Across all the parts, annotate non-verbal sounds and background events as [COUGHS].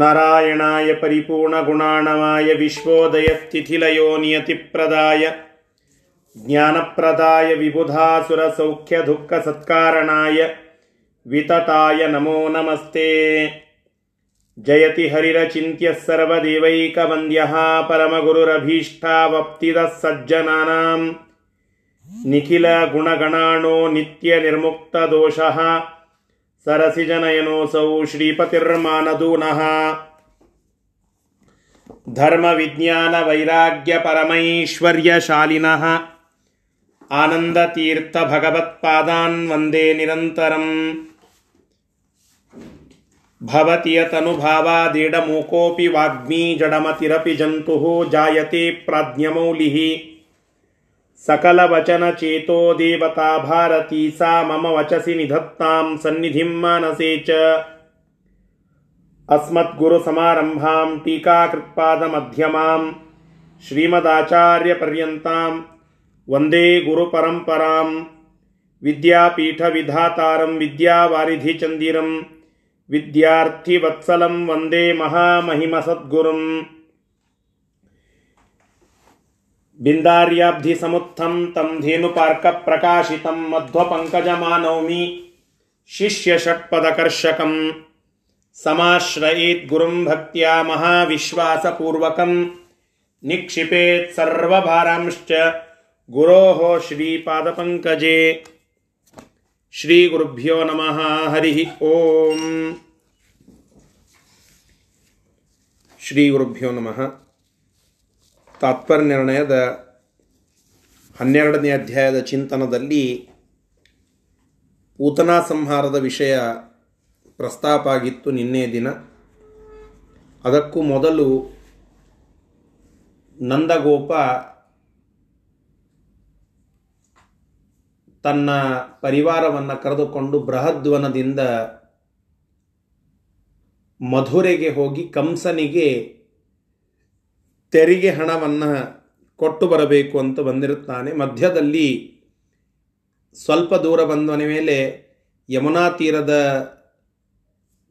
नारायणाय परिपूर्णगुणाणवाय विश्वोदयस्थिथिलयो नियतिप्रदाय ज्ञानप्रदाय विबुधासुरसौख्यदुःखसत्कारणाय वितताय नमो नमस्ते जयति हरिरचिन्त्यः सर्वदेवैकवन्द्यः परमगुरुरभीष्टावप्तिदः सज्जनानाम् निखिलगुणगणाणो नित्यनिर्मुक्तदोषः सरसिजनयनोऽसौ श्रीपतिर्मानदूनः धर्मविज्ञानवैराग्यपरमैश्वर्यशालिनः आनन्दतीर्थभगवत्पादान् वन्दे निरन्तरम् भवति यतनुभावादीडमूकोऽपि वाग्मी जडमतिरपि जन्तुः जायते प्राज्ञमौलिः सकलवचनचेतो देवता भारती सा मम वचसि निधत्तां सन्निधिं मानसे च। अस्मद्गुरुसमारम्भां टीकाकृत्पादमध्यमां श्रीमदाचार्यपर्यन्तां वंदे गुरुपरम्परां विद्यापीठविधातारं विद्यावारिधिचन्दिरं विद्यार्थिवत्सलं वंदे महामहिमसद्गुरुम्। बिन्दार्याब्धिसमुत्थं तं धेनुपार्कप्रकाशितं मध्वपङ्कजमानौमि। शिष्यषट्पदकर्षकं समाश्रयेद्गुरुं भक्त्या महाविश्वासपूर्वकं निक्षिपेत् सर्वभारांश्च गुरोः श्रीपादपङ्कजे। श्रीगुरुभ्यो नम, हरिः ॐ श्रीगुरुभ्यो नमः। ತಾತ್ಪರ್ಯ ನಿರ್ಣಯದ ಹನ್ನೆರಡನೇ ಅಧ್ಯಾಯದ ಚಿಂತನದಲ್ಲಿ ಊತನಾ ಸಂಹಾರದ ವಿಷಯ ಪ್ರಸ್ತಾಪ ಆಗಿತ್ತು ನಿನ್ನೆ ದಿನ. ಅದಕ್ಕೂ ಮೊದಲು ನಂದಗೋಪ ತನ್ನ ಪರಿವಾರವನ್ನು ಕರೆದುಕೊಂಡು ಬೃಹದ್ವನದಿಂದ ಮಧುರೆಗೆ ಹೋಗಿ ಕಂಸನಿಗೆ ತೆರಿಗೆ ಹಣವನ್ನು ಕೊಟ್ಟು ಬರಬೇಕು ಅಂತ ಬಂದಿರುತ್ತಾನೆ. ಮಧ್ಯದಲ್ಲಿ ಸ್ವಲ್ಪ ದೂರ ಬಂದವನ ಮೇಲೆ ಯಮುನಾ ತೀರದ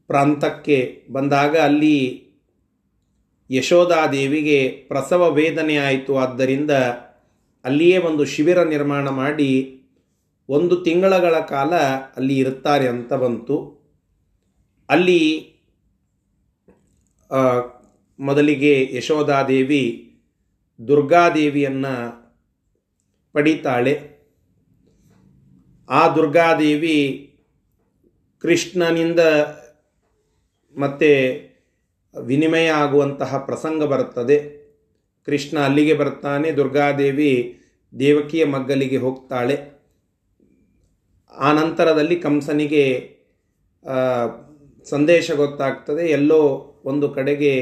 ಪ್ರಾಂತಕ್ಕೆ ಬಂದಾಗ ಅಲ್ಲಿ ಯಶೋಧಾದೇವಿಗೆ ಪ್ರಸವ ವೇದನೆ ಆಯಿತು. ಆದ್ದರಿಂದ ಅಲ್ಲಿಯೇ ಒಂದು ಶಿಬಿರ ನಿರ್ಮಾಣ ಮಾಡಿ ಒಂದು ತಿಂಗಳಗಳ ಕಾಲ ಅಲ್ಲಿ ಇರುತ್ತಾರೆ ಅಂತ ಬಂತು. ಅಲ್ಲಿ ಮೊದಲಿಗೆ ಯಶೋಧಾದೇವಿ ದುರ್ಗಾದೇವಿಯನ್ನು ಪಡಿತಾಳೆ. ಆ ದುರ್ಗಾದೇವಿ ಕೃಷ್ಣನಿಂದ ಮತ್ತೆ ವಿನಿಮಯ ಆಗುವಂತಹ ಪ್ರಸಂಗ ಬರುತ್ತದೆ. ಕೃಷ್ಣ ಅಲ್ಲಿಗೆ ಬರ್ತಾನೆ, ದುರ್ಗಾದೇವಿ ದೇವಕಿಯ ಮಗ್ಗಲಿಗೆ ಹೋಗ್ತಾಳೆ. ಆ ನಂತರದಲ್ಲಿ ಕಂಸನಿಗೆ ಸಂದೇಶ ಗೊತ್ತಾಗ್ತದೆ, ಎಲ್ಲೋ ಒಂದು ಕಡೆಗೆ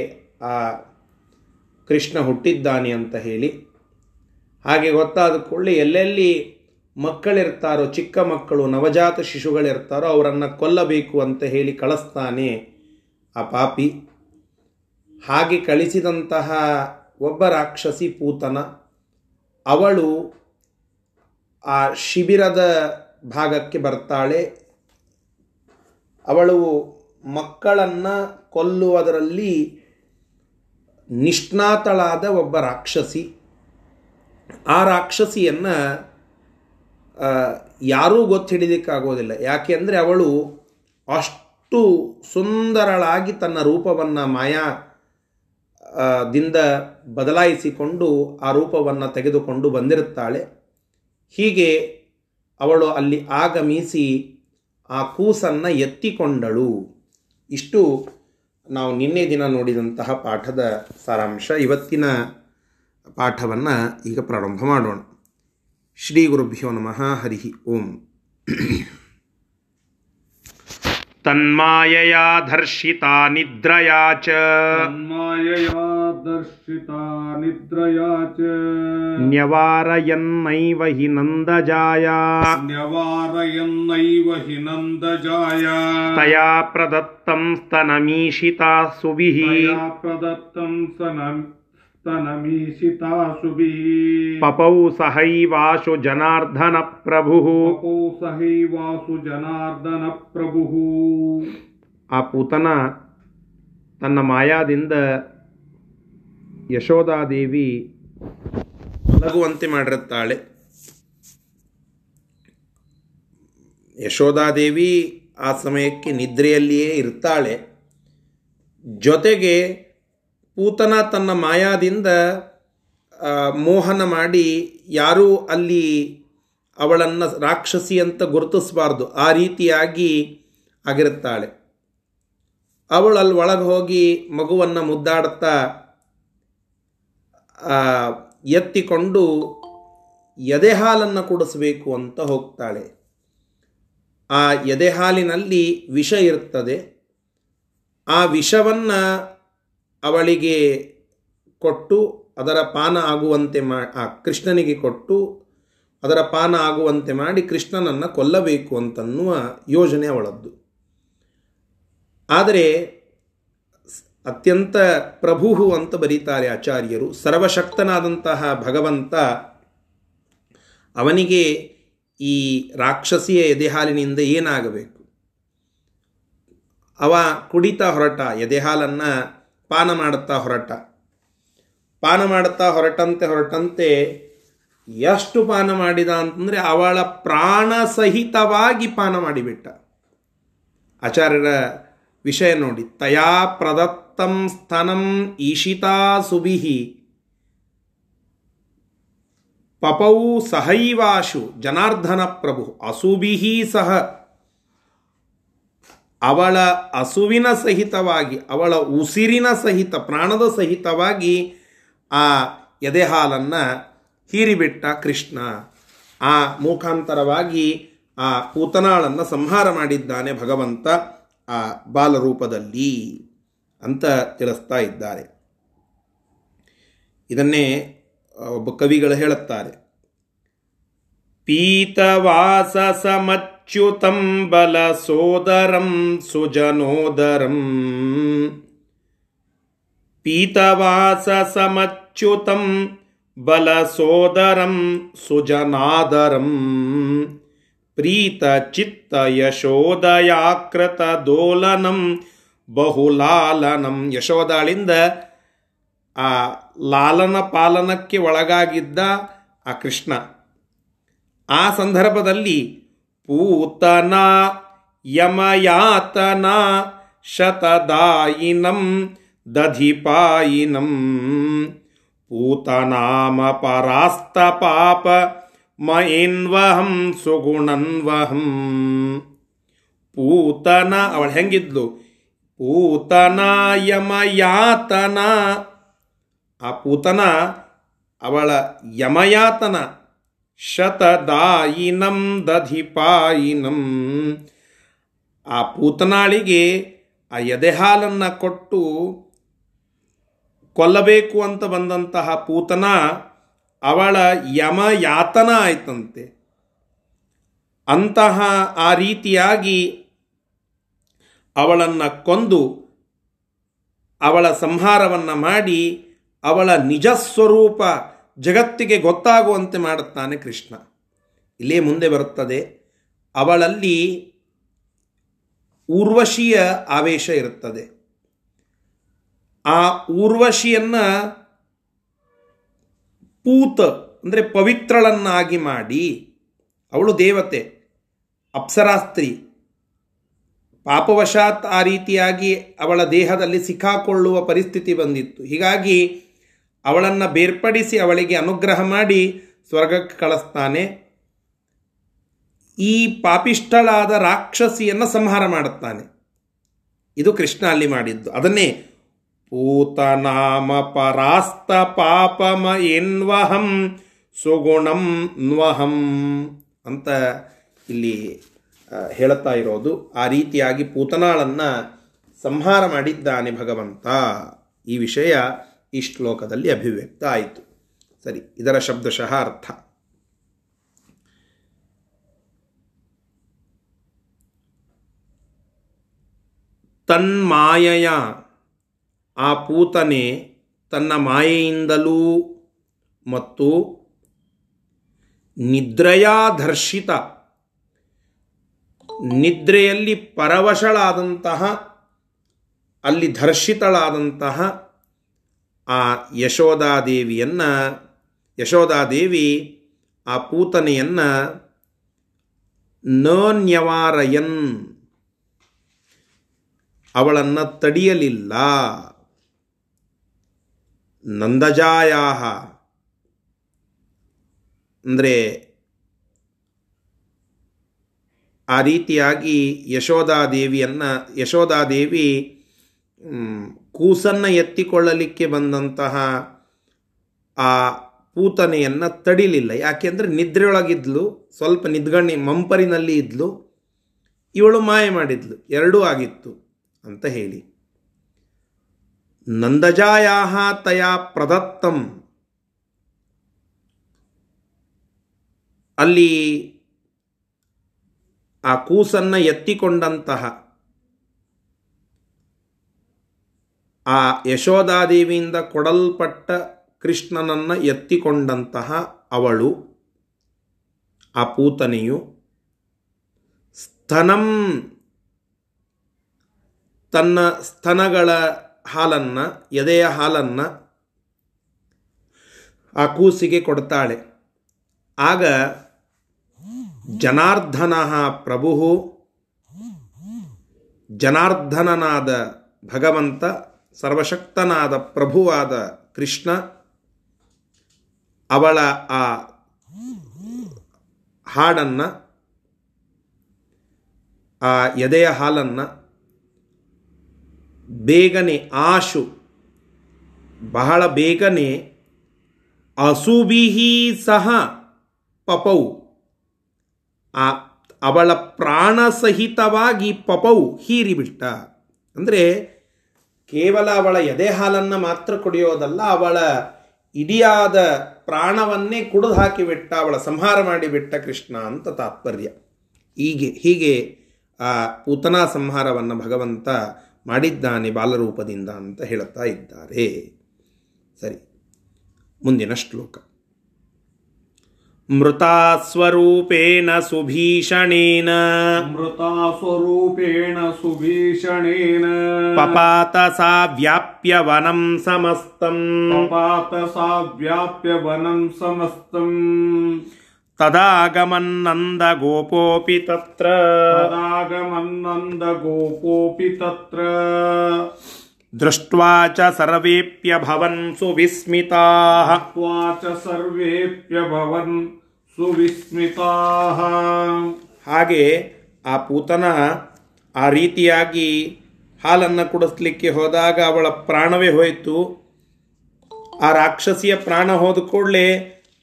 ಆ ಕೃಷ್ಣ ಹುಟ್ಟಿದ್ದಾನೆ ಅಂತ ಹೇಳಿ. ಹಾಗೆ ಗೊತ್ತಾದ ಕೂಡಲೇ ಎಲ್ಲೆಲ್ಲಿ ಮಕ್ಕಳಿರ್ತಾರೋ, ಚಿಕ್ಕ ಮಕ್ಕಳು, ನವಜಾತ ಶಿಶುಗಳಿರ್ತಾರೋ ಅವರನ್ನು ಕೊಲ್ಲಬೇಕು ಅಂತ ಹೇಳಿ ಕಳಿಸ್ತಾನೆ ಆ ಪಾಪಿ. ಹಾಗೆ ಕಳಿಸಿದಂತಹ ಒಬ್ಬ ರಾಕ್ಷಸಿ ಪೂತನ, ಅವಳು ಆ ಶಿಬಿರದ ಭಾಗಕ್ಕೆ ಬರ್ತಾಳೆ. ಅವಳು ಮಕ್ಕಳನ್ನು ಕೊಲ್ಲುವುದರಲ್ಲಿ ನಿಷ್ಣಾತಳಾದ ಒಬ್ಬ ರಾಕ್ಷಸಿ. ಆ ರಾಕ್ಷಸಿಯನ್ನು ಯಾರೂ ಗೊತ್ತಿಡಿದಕ್ಕಾಗೋದಿಲ್ಲ ಯಾಕೆ ಅಂದರೆ ಅವಳು ಅಷ್ಟು ಸುಂದರಳಾಗಿ ತನ್ನ ರೂಪವನ್ನು ಮಾಯಾ ದಿಂದ ಬದಲಾಯಿಸಿಕೊಂಡು ಆ ರೂಪವನ್ನು ತೆಗೆದುಕೊಂಡು ಬಂದಿರುತ್ತಾಳೆ. ಹೀಗೆ ಅವಳು ಅಲ್ಲಿ ಆಗಮಿಸಿ ಆ ಕೂಸನ್ನು ಎತ್ತಿಕೊಂಡಳು. ಇಷ್ಟು ನಾವು ನಿನ್ನೆ ದಿನ ನೋಡಿದಂತಹ ಪಾಠದ ಸಾರಾಂಶ, ಇವತ್ತಿನ ಪಾಠವನ್ನು ಈಗ ಪ್ರಾರಂಭ ಮಾಡೋಣ. ಶ್ರೀ ಗುರುಭ್ಯೋ ನಮಃ ಹರಿ ಓಂ. तन्मायया धर्षिता निद्रया च। तन्मायया दर्शिता निद्रया च। न्यवारयन्नैव हि नन्दजाया। न्यवारयन्नैव हि नन्दजाया। तया प्रदत्तं स्तनमीषिता सुभिः तया प्रदत्तं स्तनम् स्तनमीशिताशुभिः ಪಪೌ ಸಹೈವಾಶು ಜನಾರ್ದನ ಪ್ರಭು पपौ सहैवासु जनार्दनप्रभुः ಆ ಪೂತನ ತನ್ನ ಮಾಯಾದಿಂದ ಯಶೋಧಾದೇವಿ ಮಲಗುವಂತೆ ಮಾಡಿರುತ್ತಾಳೆ ಯಶೋಧಾದೇವಿ ಆ ಸಮಯಕ್ಕೆ ನಿದ್ರೆಯಲ್ಲಿಯೇ ಇರ್ತಾಳೆ ಜೊತೆಗೆ ಪೂತನ ತನ್ನ ಮಾಯಾದಿಂದ ಮೋಹನ ಮಾಡಿ ಯಾರೂ ಅಲ್ಲಿ ಅವಳನ್ನು ರಾಕ್ಷಸಿ ಅಂತ ಗುರುತಿಸಬಾರ್ದು. ಆ ರೀತಿಯಾಗಿ ಆಗಿರುತ್ತಾಳೆ ಅವಳು ಅಲ್ಲಿ ಒಳಗೆ ಹೋಗಿ ಮಗುವನ್ನು ಮುದ್ದಾಡುತ್ತಾ ಎತ್ತಿಕೊಂಡು ಎದೆ ಹಾಲನ್ನು ಕುಡಿಸಬೇಕು ಅಂತ ಹೋಗ್ತಾಳೆ. ಆ ಎದೆ ಹಾಲಿನಲ್ಲಿ ವಿಷ ಇರ್ತದೆ. ಆ ವಿಷವನ್ನು ಅವಳಿಗೆ ಕೊಟ್ಟು, ಅದರ ಪಾನ ಆಗುವಂತೆ ಮಾ, ಆ ಕೃಷ್ಣನಿಗೆ ಕೊಟ್ಟು, ಅದರ ಪಾನ ಆಗುವಂತೆ ಮಾಡಿ ಕೃಷ್ಣನನ್ನು ಕೊಲ್ಲಬೇಕು ಅಂತನ್ನುವ ಯೋಜನೆ ಅವಳದ್ದು. ಆದರೆ ಅತ್ಯಂತ ಪ್ರಭು ಅಂತ ಬರೀತಾರೆ ಆಚಾರ್ಯರು. ಸರ್ವಶಕ್ತನಾದಂತಹ ಭಗವಂತ ಅವನಿಗೆ ಈ ರಾಕ್ಷಸಿಯ ಎದೆಹಾಲಿನಿಂದ ಏನಾಗಬೇಕು? ಅವ ಕುಡಿತಾ ಹೊರಟ ಎದೆಹಾಲನ್ನು ಪಾನ ಮಾಡುತ್ತಾ ಹೊರಟ. ಪಾನ ಮಾಡುತ್ತಾ ಹೊರಟಂತೆ ಹೊರಟಂತೆ ಎಷ್ಟು ಪಾನ ಮಾಡಿದ ಅಂತಂದರೆ ಅವಳ ಪ್ರಾಣ ಸಹಿತವಾಗಿ ಪಾನ ಮಾಡಿಬಿಟ್ಟ. ಆಚಾರ್ಯರ ವಿಷಯ ನೋಡಿ. ತಯಾ ಪ್ರದತ್ತಂ ಸ್ತನಂ ಈಶಿತಾ ಸುಬಿಹಿ ಪಪೌ ಸಹೈವಾಶು ಜನಾರ್ದನ ಪ್ರಭು ಅಸುಬಿಹಿ ಸಹ ಅವಳ ಅಸುವಿನ ಸಹಿತವಾಗಿ, ಅವಳ ಉಸಿರಿನ ಸಹಿತ, ಪ್ರಾಣದ ಸಹಿತವಾಗಿ ಆ ಎದೆ ಹಾಲನ್ನು ಹೀರಿಬಿಟ್ಟ ಕೃಷ್ಣ ಆ ಮುಖಾಂತರವಾಗಿ ಆ ಪೂತನಾಳನ್ನು ಸಂಹಾರ ಮಾಡಿದ್ದಾನೆ ಭಗವಂತ ಆ ಬಾಲರೂಪದಲ್ಲಿ ಅಂತ ತಿಳಿಸ್ತಾ ಇದ್ದಾರೆ. ಇದನ್ನೇ ಒಬ್ಬ ಕವಿಗಳು ಹೇಳುತ್ತಾರೆ. ಪೀತವಾಸ ಸಮಚ್ಯುತಂ ಬಲ ಸೋದರಂ ಸುಜನೋದರಂ. ಪೀತವಾಸ ಸಮಚ್ಯುತಂ ಬಲ ಸೋದರಂ ಸುಜನಾದರಂ. ಪ್ರೀತ ಚಿತ್ತ ಯಶೋದಯಾಕೃತ ದೋಲನಂ ಬಹುಲಾಲನಂ. ಯಶೋದಾಳಿಂದ ಆ ಲಾಲನ ಪಾಲನಕ್ಕೆ ಒಳಗಾಗಿದ್ದ ಆ ಕೃಷ್ಣ. ಆ ಸಂದರ್ಭದಲ್ಲಿ ಪೂತನ ಯಮಯಾತನ ಶತದಾಯಿನಂ ದಧಿಪಾಯಿನಂ. ಪೂತನಾಮ ಪರಾಸ್ತ ಪಾಪ ಮೈನ್ವಹಂ ಸುಗುಣನ್ವಹಂ. ಪೂತನ ಅವಳು ಹೆಂಗಿದ್ಲು? ಪೂತನ ಯಮಯಾತನ. ಆ ಪೂತನ ಅವಳ ಯಮಯಾತನ. ಶತದಾಯಿನಂ ದಧಿಪಾಯಿನಂ. ಆ ಪೂತನಾಳಿಗೆ ಆ ಎದೆಹಾಲನ್ನು ಕೊಟ್ಟು ಕೊಲ್ಲಬೇಕು ಅಂತ ಬಂದಂತಹ ಪೂತನ ಅವಳ ಯಮಯಾತನ ಆಯ್ತಂತೆ. ಅಂತಹ ಆ ರೀತಿಯಾಗಿ ಅವಳನ್ನು ಕೊಂದು ಅವಳ ಸಂಹಾರವನ್ನು ಮಾಡಿ ಅವಳ ನಿಜ ಸ್ವರೂಪ ಜಗತ್ತಿಗೆ ಗೊತ್ತಾಗುವಂತೆ ಮಾಡುತ್ತಾನೆ ಕೃಷ್ಣ. ಇಲ್ಲೇ ಮುಂದೆ ಬರುತ್ತದೆ. ಅವಳಲ್ಲಿ ಊರ್ವಶಿಯ ಆವೇಶ ಇರುತ್ತದೆ. ಆ ಊರ್ವಶಿಯನ್ನು ಪೂತ ಅಂದರೆ ಪವಿತ್ರಳನ್ನಾಗಿ ಮಾಡಿ, ಅವಳು ದೇವತೆ, ಅಪ್ಸರಾಸ್ತ್ರಿ, ಪಾಪವಶಾತ್ ಆ ರೀತಿಯಾಗಿ ಅವಳ ದೇಹದಲ್ಲಿ ಸಿಕ್ಕಾಕೊಳ್ಳುವ ಪರಿಸ್ಥಿತಿ ಬಂದಿತ್ತು. ಹೀಗಾಗಿ ಅವಳನ್ನು ಬೇರ್ಪಡಿಸಿ ಅವಳಿಗೆ ಅನುಗ್ರಹ ಮಾಡಿ ಸ್ವರ್ಗಕ್ಕೆ ಕಳಿಸ್ತಾನೆ. ಈ ಪಾಪಿಷ್ಠಳಾದ ರಾಕ್ಷಸಿಯನ್ನು ಸಂಹಾರ ಮಾಡುತ್ತಾನೆ. ಇದು ಕೃಷ್ಣ ಅಲ್ಲಿ ಮಾಡಿದ್ದು. ಅದನ್ನೇ ಪೂತನಾಮ ಪರಾಸ್ತ ಪಾಪಮ ಎನ್ವಹಂ ಸುಗುಣಂ ನ್ವಹಂ ಅಂತ ಇಲ್ಲಿ ಹೇಳುತ್ತಾ ಇರೋದು. ಆ ರೀತಿಯಾಗಿ ಪೂತನಾಳನ್ನು ಸಂಹಾರ ಮಾಡಿದ್ದಾನೆ ಭಗವಂತ. ಈ ವಿಷಯ ಈ ಶ್ಲೋಕದಲ್ಲಿ ಅಭಿವ್ಯಕ್ತ ಆಯಿತು. ಸರಿ, ಇದರ ಶಬ್ದಶಃ ಅರ್ಥ. ತನ್ಮಾಯೆಯ ಆ ಪೂತನೆ ತನ್ನ ಮಾಯೆಯಿಂದಲೂ ಮತ್ತು ನಿದ್ರೆಯಾಧರ್ಷಿತ, ನಿದ್ರೆಯಲ್ಲಿ ಪರವಶಳಾದಂತಹ, ಅಲ್ಲಿ ಧರ್ಷಿತಳಾದಂತಹ ಆ ಯಶೋಧಾದೇವಿಯನ್ನು ಯಶೋದಾದೇವಿ ಆ ಪೂತನೆಯನ್ನು ನೋನ್ಯವಾರಯನ್ ಅವಳನ್ನು ತಡೆಯಲಿಲ್ಲ. ನಂದಜಾಯಾ ಅಂದರೆ ಆ ರೀತಿಯಾಗಿ ಯಶೋಧಾದೇವಿಯನ್ನು ಯಶೋಧಾದೇವಿ ಕೂಸನ್ನು ಎತ್ತಿಕೊಳ್ಳಲಿಕ್ಕೆ ಬಂದಂತಹ ಆ ಪೂತನೆಯನ್ನು ತಡಿಲಿಲ್ಲ. ಯಾಕೆಂದರೆ ನಿದ್ರೆಯೊಳಗಿದ್ಲು, ಸ್ವಲ್ಪ ನಿದ್ಗಣ್ಣಿ ಮಂಪರಿನಲ್ಲಿ ಇದ್ಲು, ಇವಳು ಮಾಯ ಮಾಡಿದ್ಲು, ಎರಡೂ ಆಗಿತ್ತು ಅಂತ ಹೇಳಿ. ನಂದಜಾಯಾಹ ತಯಾ ಪ್ರದತ್ತಂ. ಅಲ್ಲಿ ಆ ಕೂಸನ್ನು ಎತ್ತಿಕೊಂಡಂತಹ ಆ ಯಶೋಧಾದೇವಿಯಿಂದ ಕೊಡಲ್ಪಟ್ಟ ಕೃಷ್ಣನನ್ನು ಎತ್ತಿಕೊಂಡಂತಹ ಅವಳು, ಆ ಪೂತನೆಯು, ಸ್ತನಂ, ತನ್ನ ಸ್ತನಗಳ ಹಾಲನ್ನು, ಎದೆಯ ಹಾಲನ್ನು ಆ ಕೂಸಿಗೆ ಕೊಡ್ತಾಳೆ. ಆಗ ಜನಾರ್ದನ ಪ್ರಭು ಜನಾರ್ದನನಾದ ಭಗವಂತ ಸರ್ವಶಕ್ತನಾದ ಪ್ರಭುವಾದ ಕೃಷ್ಣ, ಅವಳ ಆ ಹಾಡನ್ನು, ಆ ಎದೆಯ ಹಾಲನ್ನು ಬೇಗನೆ ಆಶು, ಬಹಳ ಬೇಗನೆ ಅಸುಬಿಹಿ ಸಹ ಪಪೌ, ಆ ಅವಳ ಪ್ರಾಣ ಸಹಿತವಾಗಿ ಪಪೌ ಹೀರಿಬಿಟ್ಟ. ಅಂದರೆ ಕೇವಲ ಅವಳ ಎದೆ ಹಾಲನ್ನು ಮಾತ್ರ ಕುಡಿಯೋದಲ್ಲ, ಅವಳ ಇಡಿಯಾದ ಪ್ರಾಣವನ್ನೇ ಕುಡಿದು ಹಾಕಿಬಿಟ್ಟ, ಅವಳ ಸಂಹಾರ ಮಾಡಿಬಿಟ್ಟ ಕೃಷ್ಣ ಅಂತ ತಾತ್ಪರ್ಯ. ಹೀಗೆ ಹೀಗೆ ಆ ಪೂತನಾ ಸಂಹಾರವನ್ನು ಭಗವಂತ ಮಾಡಿದ್ದಾನೆ ಬಾಲರೂಪದಿಂದ ಅಂತ ಹೇಳುತ್ತಾ ಇದ್ದಾರೆ. ಸರಿ, ಮುಂದಿನ ಶ್ಲೋಕ. मृतास्वरूपेण सुभीषणेन मृतास्वरूपेण सुभीषणेन पपात सा व्याप्य वनं समस्तम् पपात सा व्याप्य वनं समस्तम् तदागमन्नन्दगोपोऽपि तत्र तदागमन्नन्दगोपोऽपि तत्र ದೃಷ್ಟ್ವಾ ಚ ಸರ್ವೇಪ್ಯಭವನ್ ಸುವಿಸ್ಮಿತಾಃ त्वा च सर्वेऽप्यभवन् सुविस्मिताः ಹಾಗೆ ಆ ಪೂತನ ಆ ರೀತಿಯಾಗಿ ಹಾಲನ್ನು ಕುಡಿಸ್ಲಿಕ್ಕೆ ಹೋದಾಗ ಅವಳ ಪ್ರಾಣವೇ ಹೋಯಿತು ಆ ರಾಕ್ಷಸಿಯ ಪ್ರಾಣ ಹೋದ ಕೂಡಲೇ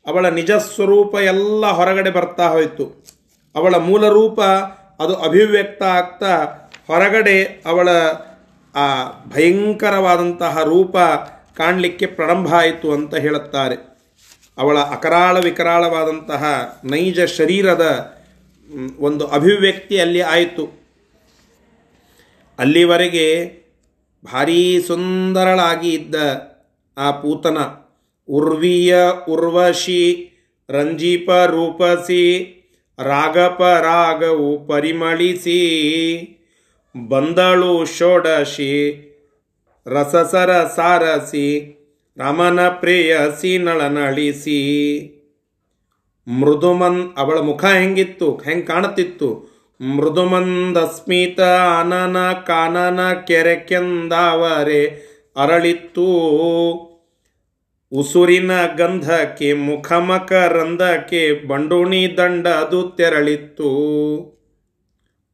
ಅವಳ ನಿಜ ಸ್ವರೂಪ ಎಲ್ಲ ಹೊರಗಡೆ ಬರ್ತಾ ಹೋಯಿತು ಅವಳ ಮೂಲ ರೂಪ ಅದು ಅಭಿವ್ಯಕ್ತ ಆಗ್ತಾ ಹೊರಗಡೆ ಅವಳ ಆ ಭಯಂಕರವಾದಂತಹ ರೂಪ ಕಾಣಲಿಕ್ಕೆ ಪ್ರಾರಂಭ ಆಯಿತು ಅಂತ ಹೇಳುತ್ತಾರೆ. ಅವಳ ಅಕರಾಳ ವಿಕರಾಳವಾದಂತಹ ನೈಜ ಶರೀರದ ಒಂದು ಅಭಿವ್ಯಕ್ತಿ ಅಲ್ಲಿ ಆಯಿತು. ಅಲ್ಲಿವರೆಗೆ ಭಾರೀ ಸುಂದರಳಾಗಿ ಇದ್ದ ಆ ಪೂತನ, ಉರ್ವೀಯ ಉರ್ವಶಿ, ರಂಜೀಪ ರೂಪಸಿ, ರಾಗಪ ರಾಗವು ಪರಿಮಳಿಸಿ ಬಂದಳು ಷೋಡಶಿ, ರಸಸರ ಸಾರಸಿ, ರಾಮನ ಪ್ರೇಯಸಿ ನಳನಳಿಸಿ ಮೃದುಮನ್, ಅವಳ ಮುಖ ಹೆಂಗಿತ್ತು, ಹೆಂಗೆ ಕಾಣುತ್ತಿತ್ತು? ಮೃದುಮಂದ ಸ್ಮಿತ ಅನನ ಕಾನನ ಕೆರೆಕೆಂದಾವರೆ ಅರಳಿತ್ತು. ಉಸುರಿನ ಗಂಧಕ್ಕೆ, ಮುಖಮಕ ರಂಧಕ್ಕೆ ಬಂಡೋಣಿ ದಂಡ ಅದು ತೆರಳಿತ್ತು.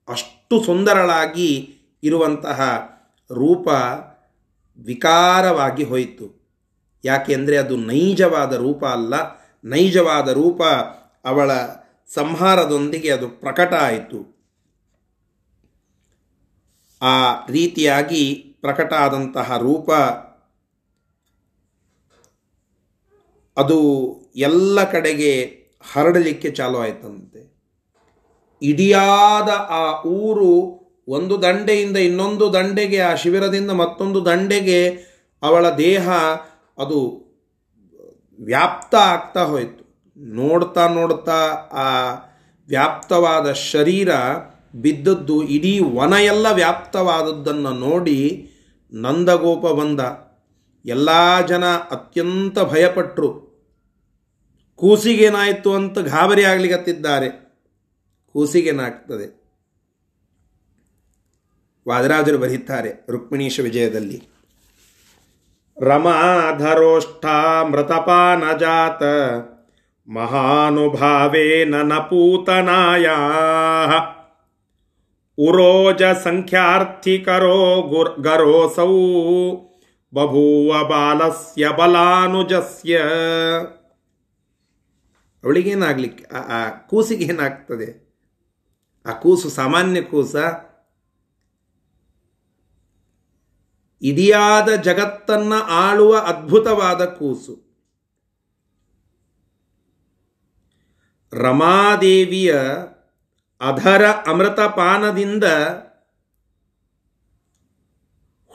ಅಷ್ಟು ಸುಂದರಳಾಗಿ ಇರುವಂತಹ ರೂಪ ವಿಕಾರವಾಗಿ ಹೋಯಿತು. ಯಾಕೆಂದರೆ ಅದು ನೈಜವಾದ ರೂಪ ಅಲ್ಲ. ನೈಜವಾದ ರೂಪ ಅವಳ ಸಂಹಾರದೊಂದಿಗೆ ಅದು ಪ್ರಕಟ ಆಯಿತು. ಆ ರೀತಿಯಾಗಿ ಪ್ರಕಟ ಆದಂತಹ ರೂಪ ಅದು ಎಲ್ಲ ಕಡೆಗೆ ಹರಡಲಿಕ್ಕೆ ಚಾಲು ಆಯ್ತಂತೆ. ಇಡಿಯಾದ ಆ ಊರು ಒಂದು ದಂಡೆಯಿಂದ ಇನ್ನೊಂದು ದಂಡೆಗೆ, ಆ ಶಿಬಿರದಿಂದ ಮತ್ತೊಂದು ದಂಡೆಗೆ ಅವಳ ದೇಹ ಅದು ವ್ಯಾಪ್ತ ಆಗ್ತಾ ಹೋಯಿತು. ನೋಡ್ತಾ ನೋಡ್ತಾ ಆ ವ್ಯಾಪ್ತವಾದ ಶರೀರ ಬಿದ್ದದ್ದು, ಇಡೀ ವನ ಎಲ್ಲ ವ್ಯಾಪ್ತವಾದದ್ದನ್ನು ನೋಡಿ ನಂದಗೋಪ ಬಂದ. ಎಲ್ಲ ಜನ ಅತ್ಯಂತ ಭಯಪಟ್ಟರು ಕೂಸಿಗೇನಾಯಿತು ಅಂತ ಗಾಬರಿ ಕೂಸಿಗೇನಾಗ್ತದೆ. ವಾದರಾಜರು ಬರೀತಾರೆ ರುಕ್ಮಿಣೀಶ ವಿಜಯದಲ್ಲಿ. ರಮಾಧರೋಷ್ಠಾಮೃತಪಾನಜಾತ ಮಹಾನುಭಾವೇನ ನಪೂತನಾಯ ಉರೋಜ ಸಂಖ್ಯಾರ್ಥಿಕರೋ ಗುರ್ ಗರೋಸೌ ಬಭೂವ ಬಾಲಸ್ಯ ಬಲಾನುಜಸ್ಯ. ಅವಳಿಗೇನಾಗ್ಲಿಕ್ಕೆ ಆ, ಕೂಸಿಗೆ ಏನಾಗ್ತದೆ? ಆ ಕೂಸು ಸಾಮಾನ್ಯ ಕೂಸ ಇಡಿಯಾದ ಜಗತ್ತನ್ನ ಆಳುವ ಅದ್ಭುತವಾದ ಕೂಸು. ರಮಾದೇವಿಯ ಅಧರ ಅಮೃತಪಾನದಿಂದ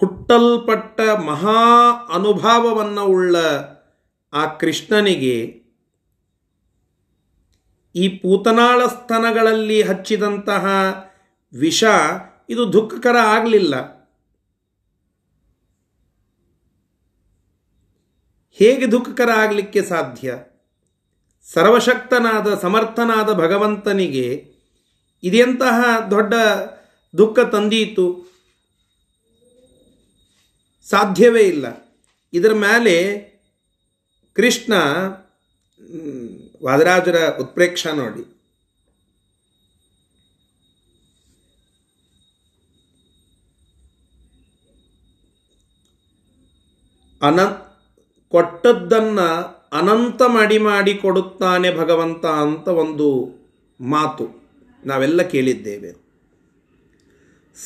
ಹುಟ್ಟಲ್ಪಟ್ಟ ಮಹಾ ಅನುಭಾವವನ್ನು ಉಳ್ಳ ಆ ಕೃಷ್ಣನಿಗೆ ಈ ಪೂತನಾಳ ಸ್ತನಗಳಲ್ಲಿ ಹಚ್ಚಿದಂತಹ ವಿಷ ಇದು ದುಃಖಕರ ಆಗಲಿಲ್ಲ. ಹೇಗೆ ದುಃಖಕರ ಆಗಲಿಕ್ಕೆ ಸಾಧ್ಯ? ಸರ್ವಶಕ್ತನಾದ, ಸಮರ್ಥನಾದ ಭಗವಂತನಿಗೆ ಇದೆಂತಹ ದೊಡ್ಡ ದುಃಖ ತಂದೀತು. ಸಾಧ್ಯವೇ ಇಲ್ಲ. ಇದರ ಮೇಲೆ ಕೃಷ್ಣ ವಾದರಾಜರ ಉತ್ಪ್ರೇಕ್ಷ ನೋಡಿ. ಅನ ಕೊಟ್ಟದ್ದನ್ನ ಅನಂತ ಮಡಿ ಮಾಡಿ ಕೊಡುತ್ತಾನೆ ಭಗವಂತ ಅಂತ ಒಂದು ಮಾತು ನಾವೆಲ್ಲ ಕೇಳಿದ್ದೇವೆ.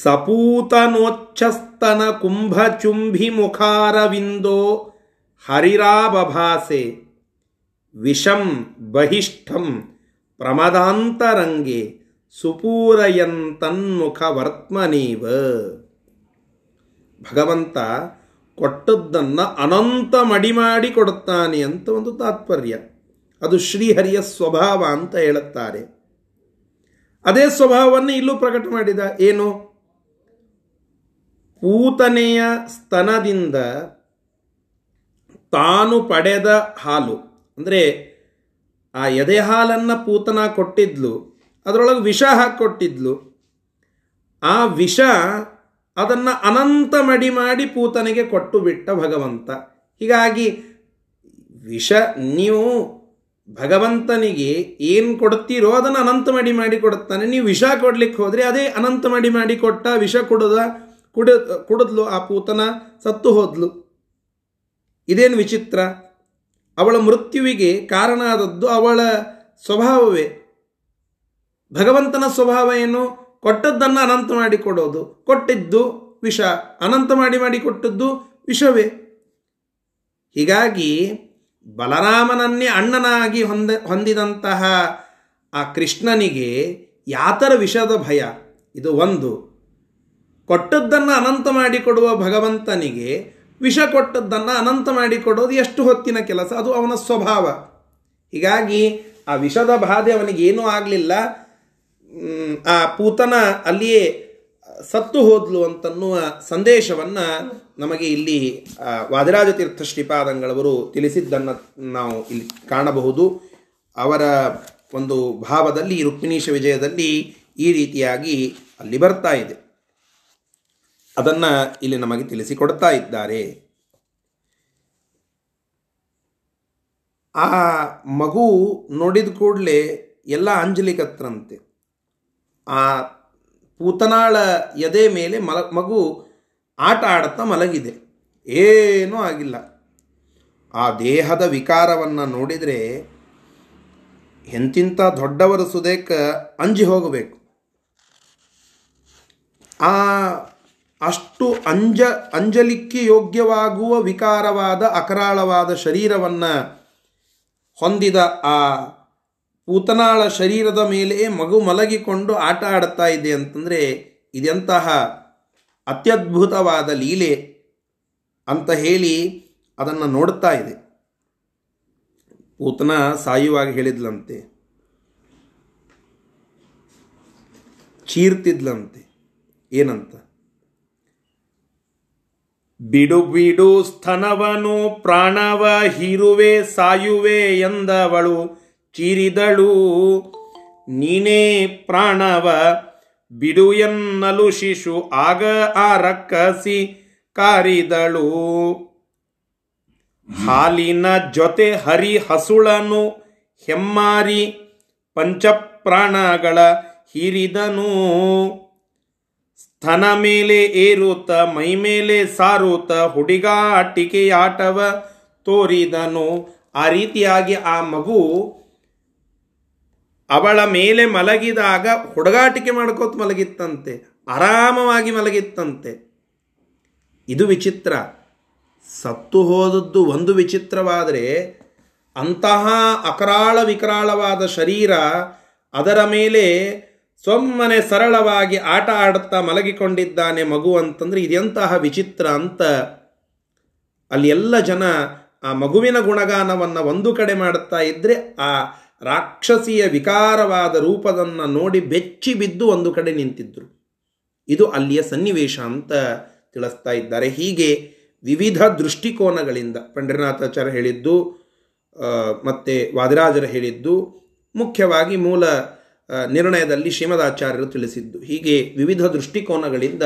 ಸಪೂತನೋಚ್ಛಸ್ತನ ಕುಂಭಚುಂಭಿ ಮುಖಾರವಿಂದೋ ಹರಿರಾಬಭಾಸೆ ವಿಷಂ ಬಹಿಷ್ಠಂ ಪ್ರಮದಾಂತರಂಗೆ ಸುಪೂರಯಂತನ್ಮುಖ ವರ್ತ್ಮನೀವ ಭಗವಂತ ಕೊಟ್ಟದ್ದನ್ನು ಅನಂತ ಮಡಿ ಮಾಡಿ ಕೊಡುತ್ತಾನೆ ಅಂತ ಒಂದು ತಾತ್ಪರ್ಯ. ಅದು ಶ್ರೀಹರಿಯ ಸ್ವಭಾವ ಅಂತ ಹೇಳುತ್ತಾರೆ. ಅದೇ ಸ್ವಭಾವವನ್ನು ಇಲ್ಲೂ ಪ್ರಕಟ ಮಾಡಿದ. ಏನು? ಪೂತನೆಯ ಸ್ತನದಿಂದ ತಾನು ಪಡೆದ ಹಾಲು. ಅಂದರೆ ಆ ಎದೆ ಹಾಲನ್ನು ಪೂತನ ಕೊಟ್ಟಿದ್ಲು, ಅದರೊಳಗೆ ವಿಷ ಹಾಕಿಕೊಟ್ಟಿದ್ಲು ಆ ವಿಷ ಅದನ್ನು ಅನಂತ ಮಡಿ ಮಾಡಿ ಪೂತನಿಗೆ ಕೊಟ್ಟು ಬಿಟ್ಟ ಭಗವಂತ. ಹೀಗಾಗಿ ವಿಷ ನೀವು ಭಗವಂತನಿಗೆ ಏನು ಕೊಡ್ತೀರೋ ಅದನ್ನು ಅನಂತ ಮಡಿ ಮಾಡಿ ಕೊಡುತ್ತಾನೆ. ನೀವು ವಿಷ ಕೊಡ್ಲಿಕ್ಕೆ ಹೋದರೆ ಅದೇ ಅನಂತ ಮಡಿ ಮಾಡಿ ಕೊಟ್ಟ ವಿಷ ಕೊಡದ, ಕುಡ, ಕುಡಿದ್ಲು ಆ ಪೂತನ, ಸತ್ತು ಹೋದ್ಲು. ಇದೇನು ವಿಚಿತ್ರ? ಅವಳ ಮೃತ್ಯುವಿಗೆ ಕಾರಣ ಆದದ್ದು ಅವಳ ಸ್ವಭಾವವೇ. ಭಗವಂತನ ಸ್ವಭಾವ ಏನು? ಕೊಟ್ಟದ್ದನ್ನು ಅನಂತ ಮಾಡಿ ಕೊಡೋದು. ಕೊಟ್ಟಿದ್ದು ವಿಷ. ಅನಂತ ಮಾಡಿ ಮಾಡಿ ಕೊಟ್ಟದ್ದು ವಿಷವೇ. ಹೀಗಾಗಿ ಬಲರಾಮನನ್ನೇ ಅಣ್ಣನಾಗಿ ಹೊಂದ, ಹೊಂದಿದಂತಹ ಆ ಕೃಷ್ಣನಿಗೆ ಯಾತರ ವಿಷದ ಭಯ? ಇದು ಒಂದು. ಕೊಟ್ಟದ್ದನ್ನು ಅನಂತ ಮಾಡಿಕೊಡುವ ಭಗವಂತನಿಗೆ ವಿಷ ಕೊಟ್ಟದ್ದನ್ನು ಅನಂತ ಮಾಡಿಕೊಡೋದು ಎಷ್ಟು ಹೊತ್ತಿನ ಕೆಲಸ? ಅದು ಅವನ ಸ್ವಭಾವ. ಹೀಗಾಗಿ ಆ ವಿಷದ ಬಾಧೆ ಅವನಿಗೆ ಏನೂ ಆಗಲಿಲ್ಲ. ಆ ಪೂತನ ಅಲ್ಲಿಯೇ ಸತ್ತು ಹೋದ್ಲು ಅಂತನ್ನುವ ಸಂದೇಶವನ್ನು ನಮಗೆ ಇಲ್ಲಿ ವಾದಿರಾಜತೀರ್ಥ ವಾದಿರಾಜ ತೀರ್ಥ ಶ್ರೀಪಾದಂಗಳವರು ತಿಳಿಸಿದ್ದನ್ನು ನಾವು ಇಲ್ಲಿ ಕಾಣಬಹುದು. ಅವರ ಒಂದು ಭಾವದಲ್ಲಿ, ರುಕ್ಮಿಣೀಶ ವಿಜಯದಲ್ಲಿ ಈ ರೀತಿಯಾಗಿ ಅಲ್ಲಿ ಬರ್ತಾ ಇದೆ. ಅದನ್ನು ಇಲ್ಲಿ ನಮಗೆ ತಿಳಿಸಿಕೊಡ್ತಾ ಇದ್ದಾರೆ. ಆ ಮಗು ನೋಡಿದ ಕೂಡಲೇ ಎಲ್ಲ ಅಂಜಲಿಕತ್ರಂತೆ ಆ ಪೂತನಾಳ ಎದೆ ಮೇಲೆ ಮಲ, ಮಗು ಆಟ ಆಡುತ್ತಾ ಮಲಗಿದೆ. ಏನೂ ಆಗಿಲ್ಲ. ಆ ದೇಹದ ವಿಕಾರವನ್ನು ನೋಡಿದರೆ ಎಂತಿಂಥ ದೊಡ್ಡವರ ಸುದೇಕ ಅಂಜಿ ಹೋಗಬೇಕು. ಆ ಅಷ್ಟು ಅಂಜ, ಅಂಜಲಿಕ್ಕೆ ಯೋಗ್ಯವಾಗುವ ವಿಕಾರವಾದ, ಅಕರಾಳವಾದ ಶರೀರವನ್ನು ಹೊಂದಿದ ಆ ಪೂತನಾಳ ಶರೀರದ ಮೇಲೆ ಮಗು ಮಲಗಿಕೊಂಡು ಆಟ ಆಡುತ್ತಾ ಇದೆ ಅಂತಂದರೆ ಇದೆಂತಹ ಅತ್ಯದ್ಭುತವಾದ ಲೀಲೆ ಅಂತ ಹೇಳಿ ಅದನ್ನು ನೋಡ್ತಾ ಇದೆ. ಪೂತನ ಸಾಯುವಾಗಿ ಹೇಳಿದ್ಲಂತೆ. ಚೀರ್ತಿದ್ಲಂತೆ. ಏನಂತ? ಬಿಡು ಬಿಡು ಸ್ತನವನು ಪ್ರಾಣವ ಹಿರುವೆ ಸಾಯುವೆ ಎಂದವಳು ಚೀರಿದಳು. ನೀನೇ ಪ್ರಾಣವ, ಬಿಡು ಎನ್ನಲು ಶಿಶು ಆಗ ಆ ರಕ್ಕಸಿ ಕಾರಿದಳು. ಹಾಲಿನ ಜೊತೆ ಹರಿ ಹಸುಳನು ಹೆಮ್ಮಾರಿ ಪಂಚಪ್ರಾಣಗಳ ಹೀರಿದನು. ಸ್ತನ ಮೇಲೆ ಏರುತ್ತ, ಮೈ ಮೇಲೆ ಸಾರುತ್ತ ಹುಡುಗಾಟಿಕೆಯಾಟವ ತೋರಿದನು. ಆ ರೀತಿಯಾಗಿ ಆ ಮಗು ಅವಳ ಮೇಲೆ ಮಲಗಿದಾಗ ಹುಡುಗಾಟಿಕೆ ಮಾಡ್ಕೋತ ಮಲಗಿತ್ತಂತೆ. ಆರಾಮವಾಗಿ ಮಲಗಿತ್ತಂತೆ. ಇದು ವಿಚಿತ್ರ. ಸತ್ತು ಹೋದದ್ದು ಒಂದು ವಿಚಿತ್ರವಾದರೆ ಅಂತಹ ಅಕರಾಳ ವಿಕರಾಳವಾದ ಶರೀರ ಅದರ ಮೇಲೆ ಸೊಮ್ಮನೆ ಸರಳವಾಗಿ ಆಟ ಆಡುತ್ತಾ ಮಲಗಿಕೊಂಡಿದ್ದಾನೆ ಮಗು ಅಂತಂದ್ರೆ ಇದೆಂತಹ ವಿಚಿತ್ರ ಅಂತ. ಅಲ್ಲಿ ಎಲ್ಲ ಜನ ಆ ಮಗುವಿನ ಗುಣಗಾನವನ್ನು ಒಂದು ಕಡೆ ಮಾಡುತ್ತಾ ಇದ್ದರೆ ಆ ರಾಕ್ಷಸಿಯ ವಿಕಾರವಾದ ರೂಪದನ್ನು ನೋಡಿ ಬೆಚ್ಚಿ ಬಿದ್ದು ಒಂದು ಕಡೆ ನಿಂತಿದ್ರು. ಇದು ಅಲ್ಲಿಯ ಸನ್ನಿವೇಶ ಅಂತ ತಿಳಿಸ್ತಾ ಇದ್ದಾರೆ. ಹೀಗೆ ವಿವಿಧ ದೃಷ್ಟಿಕೋನಗಳಿಂದ ಪಂಡರನಾಥಾಚಾರ್ಯ ಹೇಳಿದ್ದು ಮತ್ತು ವಾದಿರಾಜರು ಹೇಳಿದ್ದು, ಮುಖ್ಯವಾಗಿ ಮೂಲ ನಿರ್ಣಯದಲ್ಲಿ ಶ್ರೀಮದಾಚಾರ್ಯರು ತಿಳಿಸಿದ್ದು. ಹೀಗೆ ವಿವಿಧ ದೃಷ್ಟಿಕೋನಗಳಿಂದ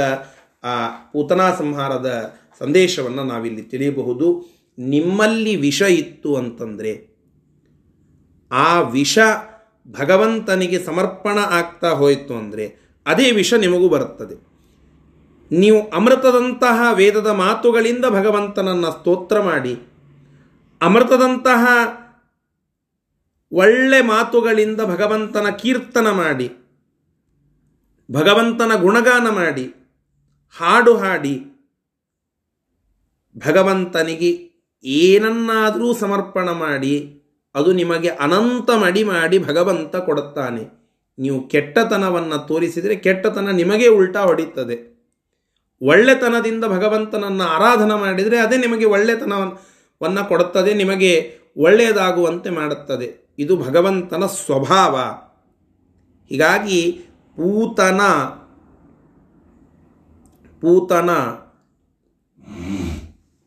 ಆ ಪೂತನಾ ಸಂಹಾರದ ಸಂದೇಶವನ್ನು ನಾವಿಲ್ಲಿ ತಿಳಿಯಬಹುದು. ನಿಮ್ಮಲ್ಲಿ ವಿಷ ಇತ್ತು ಅಂತಂದರೆ, ಆ ವಿಷ ಭಗವಂತನಿಗೆ ಸಮರ್ಪಣ ಆಗ್ತಾ ಹೋಯಿತು ಅಂದರೆ, ಅದೇ ವಿಷ ನಿಮಗೂ ಬರುತ್ತದೆ. ನೀವು ಅಮೃತದಂತಹ ವೇದದ ಮಾತುಗಳಿಂದ ಭಗವಂತನನ್ನು ಸ್ತೋತ್ರ ಮಾಡಿ, ಅಮೃತದಂತಹ ಒಳ್ಳೆ ಮಾತುಗಳಿಂದ ಭಗವಂತನ ಕೀರ್ತನ ಮಾಡಿ, ಭಗವಂತನ ಗುಣಗಾನ ಮಾಡಿ, ಹಾಡು ಹಾಡಿ, ಭಗವಂತನಿಗೆ ಏನನ್ನಾದರೂ ಸಮರ್ಪಣ ಮಾಡಿ, ಅದು ನಿಮಗೆ ಅನಂತ ಮಡಿ ಮಾಡಿ ಭಗವಂತ ಕೊಡುತ್ತಾನೆ. ನೀವು ಕೆಟ್ಟತನವನ್ನು ತೋರಿಸಿದರೆ ಕೆಟ್ಟತನ ನಿಮಗೆ ಉಲ್ಟಾ ಹೊಡಿತದೆ. ಒಳ್ಳೆತನದಿಂದ ಭಗವಂತನನ್ನು ಆರಾಧನೆ ಮಾಡಿದರೆ ಅದೇ ನಿಮಗೆ ಒಳ್ಳೆತನವನ್ನು ಕೊಡುತ್ತದೆ, ನಿಮಗೆ ಒಳ್ಳೆಯದಾಗುವಂತೆ ಮಾಡುತ್ತದೆ. ಇದು ಭಗವಂತನ ಸ್ವಭಾವ. ಹೀಗಾಗಿ ಪೂತನ ಪೂತನ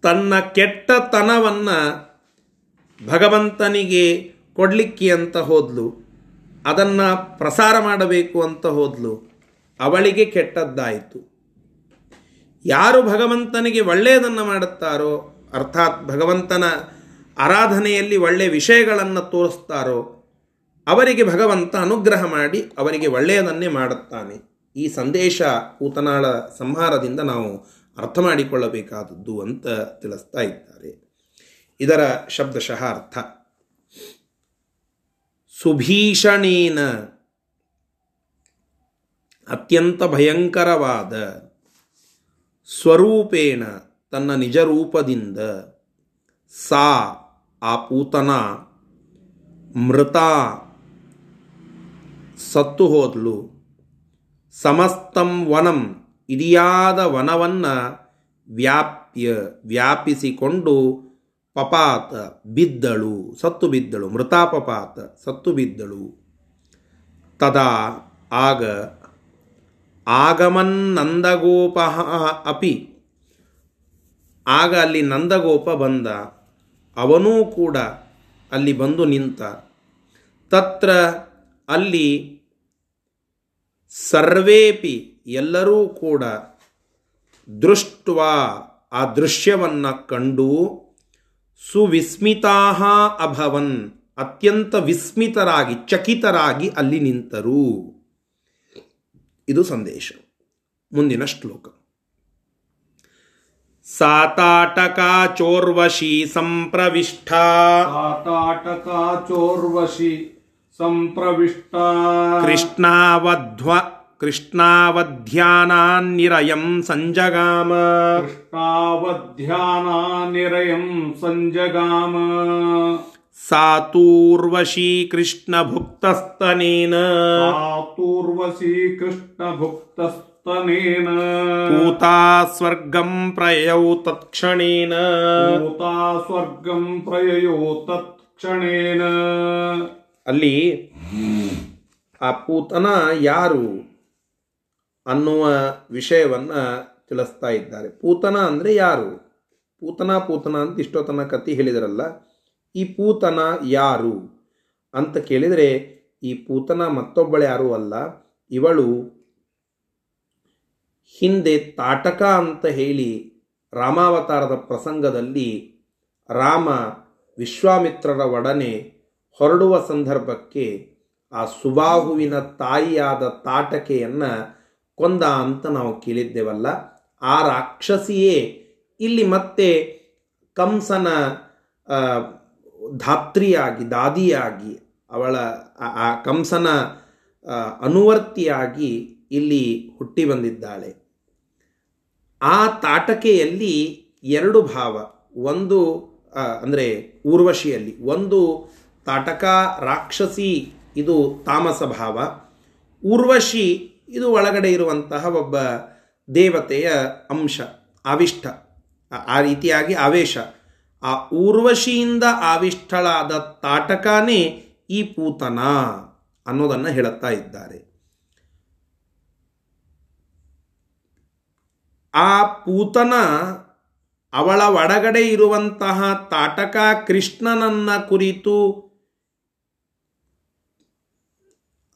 ತನ್ನ ಕೆಟ್ಟತನವನ್ನು ಭಗವಂತನಿಗೆ ಕೊಡಲಿಕ್ಕೆ ಅಂತ ಹೋದ್ಲು. ಅದನ್ನು ಪ್ರಸಾರ ಮಾಡಬೇಕು ಅಂತ ಹೋದ್ಲು. ಅವಳಿಗೆ ಕೆಟ್ಟದ್ದಾಯಿತು. ಯಾರು ಭಗವಂತನಿಗೆ ಒಳ್ಳೆಯದನ್ನು ಮಾಡುತ್ತಾರೋ, ಅರ್ಥಾತ್ ಭಗವಂತನ ಆರಾಧನೆಯಲ್ಲಿ ಒಳ್ಳೆಯ ವಿಷಯಗಳನ್ನು ತೋರಿಸ್ತಾರೋ ಅವರಿಗೆ ಭಗವಂತ ಅನುಗ್ರಹ ಮಾಡಿ ಅವರಿಗೆ ಒಳ್ಳೆಯದನ್ನೇ ಮಾಡುತ್ತಾನೆ. ಈ ಸಂದೇಶ ಕೂತನಾಳ ಸಂಹಾರದಿಂದ ನಾವು ಅರ್ಥ ಮಾಡಿಕೊಳ್ಳಬೇಕಾದದ್ದು ಅಂತ ತಿಳಿಸ್ತಾ ಇದ್ದಾರೆ. ಇದರ ಶಬ್ದಶಃ ಅರ್ಥ. ಸುಭೀಷಣೇನ ಅತ್ಯಂತ ಭಯಂಕರವಾದ ಸ್ವರೂಪೇಣ ತನ್ನ ನಿಜ ರೂಪದಿಂದ ಸಾ ಆ ಪೂತನ ಮೃತ ಸತ್ತು ಹೋದಲು. ಸಮಸ್ತಂ ವನಂ ಇಡಿಯಾದ ವನವನ್ನು ವ್ಯಾಪ್ಯ, ವ್ಯಾಪಿಸಿಕೊಂಡು ಪಪಾತ ಬಿದ್ದಳು, ಸತ್ತು ಬಿದ್ದಳು ಮೃತಾಪಪಾತ ಸತ್ತು ಬಿದ್ದಳು. ತದಾ ಆಗ ಆಗಮನ್ ನಂದಗೋಪ ಅಪಿ. ಆಗ ಅಲ್ಲಿ ನಂದಗೋಪ ಬಂದ. ಅವನೂ ಕೂಡ ಅಲ್ಲಿ ಬಂದು ನಿಂತ, ತತ್ರ ಅಲ್ಲಿ ಸರ್ವೇಪಿ ಎಲ್ಲರೂ ಕೂಡ ದೃಷ್ಟ ಆ ದೃಶ್ಯವನ್ನು ಕಂಡು ಸುವಿಸ್ಮಿತಾ ಅಭವನ್, ಅತ್ಯಂತ ವಿಸ್ಮಿತರಾಗಿ, ಚಕಿತರಾಗಿ ಅಲ್ಲಿ ನಿಂತರು. ಇದು ಸಂದೇಶ. ಮುಂದಿನ ಶ್ಲೋಕ. ಸಾತಾಟಕಾ ಚೋರ್ವಶಿ ಸಂಪ್ರವಿಷ್ಟ ಸಾತಾಟಕಾ ಚೋರ್ವಶಿ ಸಂಪ್ರವಿಷ್ಟ ಕೃಷ್ಣಾವಧ್ವ ಕೃಷ್ಣಾವಧ್ಯಾನಾನ್ನಿರಯಂ ಸಂಜಗಾಮ. ಕೃಷ್ಣಾವಧ್ಯಾನ ನಿರಯಂ ಸಂಜಗಾಮ. ಸಾತೂರ್ವಶಿ ಕೃಷ್ಣಭುಕ್ತಸ್ತನೇನ ಸಾತೂರ್ವಸಿ ಕೃಷ್ಣಭುಕ್ತಸ್ತನೇನ ಪೂತಾ ಸ್ವರ್ಗಂ ಪ್ರಯೌ ತತ್ಕ್ಷಣೇನ ಭೂತಾ ಸ್ವರ್ಗಂ ಪ್ರಯಯೋ ತತ್ಕ್ಷಣೇನ ಅಲ್ಲಿ ಆ ಪೂತನ ಯಾರು ಅನ್ನುವ ವಿಷಯವನ್ನ ತಿಳಿಸ್ತಾ ಇದ್ದಾರೆ. ಪೂತನ ಅಂದರೆ ಯಾರು? ಪೂತನ ಪೂತನ ಅಂತ ಇಷ್ಟೊತ್ತನ ಕತಿ ಹೇಳಿದರಲ್ಲ ಈ ಪೂತನ ಯಾರು ಅಂತ ಕೇಳಿದರೆ ಈ ಪೂತನ ಮತ್ತೊಬ್ಬಳು ಯಾರೂ ಅಲ್ಲ ಇವಳು ಹಿಂದೆ ತಾಟಕ ಅಂತ ಹೇಳಿ ರಾಮಾವತಾರದ ಪ್ರಸಂಗದಲ್ಲಿ ರಾಮ ವಿಶ್ವಾಮಿತ್ರರ ಒಡನೆ ಹೊರಡುವ ಸಂದರ್ಭಕ್ಕೆ ಆ ಸುಬಾಹುವಿನ ತಾಯಿಯಾದ ತಾಟಕೆಯನ್ನು ಕೊಂದ ಅಂತ ನಾವು ಕೇಳಿದ್ದೇವಲ್ಲ. ಆ ರಾಕ್ಷಸಿಯೇ ಇಲ್ಲಿ ಮತ್ತೆ ಕಂಸನ ಧಾತ್ರಿಯಾಗಿ, ದಾದಿಯಾಗಿ, ಅವಳ, ಆ ಕಂಸನ ಅನುವರ್ತಿಯಾಗಿ ಇಲ್ಲಿ ಹುಟ್ಟಿ ಬಂದಿದ್ದಾಳೆ. ಆ ತಾಟಕೆಯಲ್ಲಿ ಎರಡು ಭಾವ. ಒಂದು ಅಂದರೆ ಊರ್ವಶಿಯಲ್ಲಿ. ಒಂದು ತಾಟಕ, ರಾಕ್ಷಸಿ, ಇದು ತಾಮಸ ಭಾವ. ಊರ್ವಶಿ, ಇದು ಒಳಗಡೆ ಇರುವಂತಹ ಒಬ್ಬ ದೇವತೆಯ ಅಂಶ, ಆವಿಷ್ಟ. ಆ- ರೀತಿಯಾಗಿ ಆವೇಶ. ಆ ಊರ್ವಶಿಯಿಂದ ಆವಿಷ್ಟಳಾದ ತಾಟಕನೇ ಈ ಪೂತನ ಅನ್ನೋದನ್ನು ಹೇಳುತ್ತಾ ಇದ್ದಾರೆ. ಆ ಪೂತನ ಅವಳ ಒಳಗಡೆ ಇರುವಂತಹ ತಾಟಕ ಕೃಷ್ಣನನ್ನ ಕುರಿತು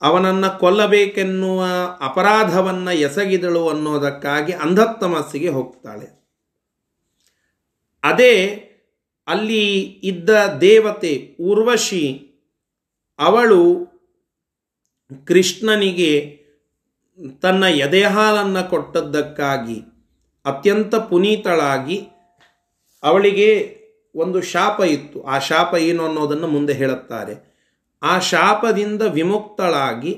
ಅವನನ್ನ ಕೊಲ್ಲಬೇಕೆನ್ನುವ ಅಪರಾಧವನ್ನ ಎಸಗಿದಳು ಅನ್ನೋದಕ್ಕಾಗಿ ಅಂಧತ್ತಮಸ್ಸಿಗೆ ಹೋಗ್ತಾಳೆ. ಅದೇ ಅಲ್ಲಿ ಇದ್ದ ದೇವತೆ ಊರ್ವಶಿ ಅವಳು ಕೃಷ್ಣನಿಗೆ ತನ್ನ ಎದೆಹಾಲನ್ನು ಕೊಟ್ಟದ್ದಕ್ಕಾಗಿ ಅತ್ಯಂತ ಪುನೀತಳಾಗಿ ಅವಳಿಗೆ ಒಂದು ಶಾಪ ಇತ್ತು. ಆ ಶಾಪ ಏನು ಅನ್ನೋದನ್ನು ಮುಂದೆ ಹೇಳುತ್ತಾರೆ. ಆ ಶಾಪದಿಂದ ವಿಮುಕ್ತಳಾಗಿ,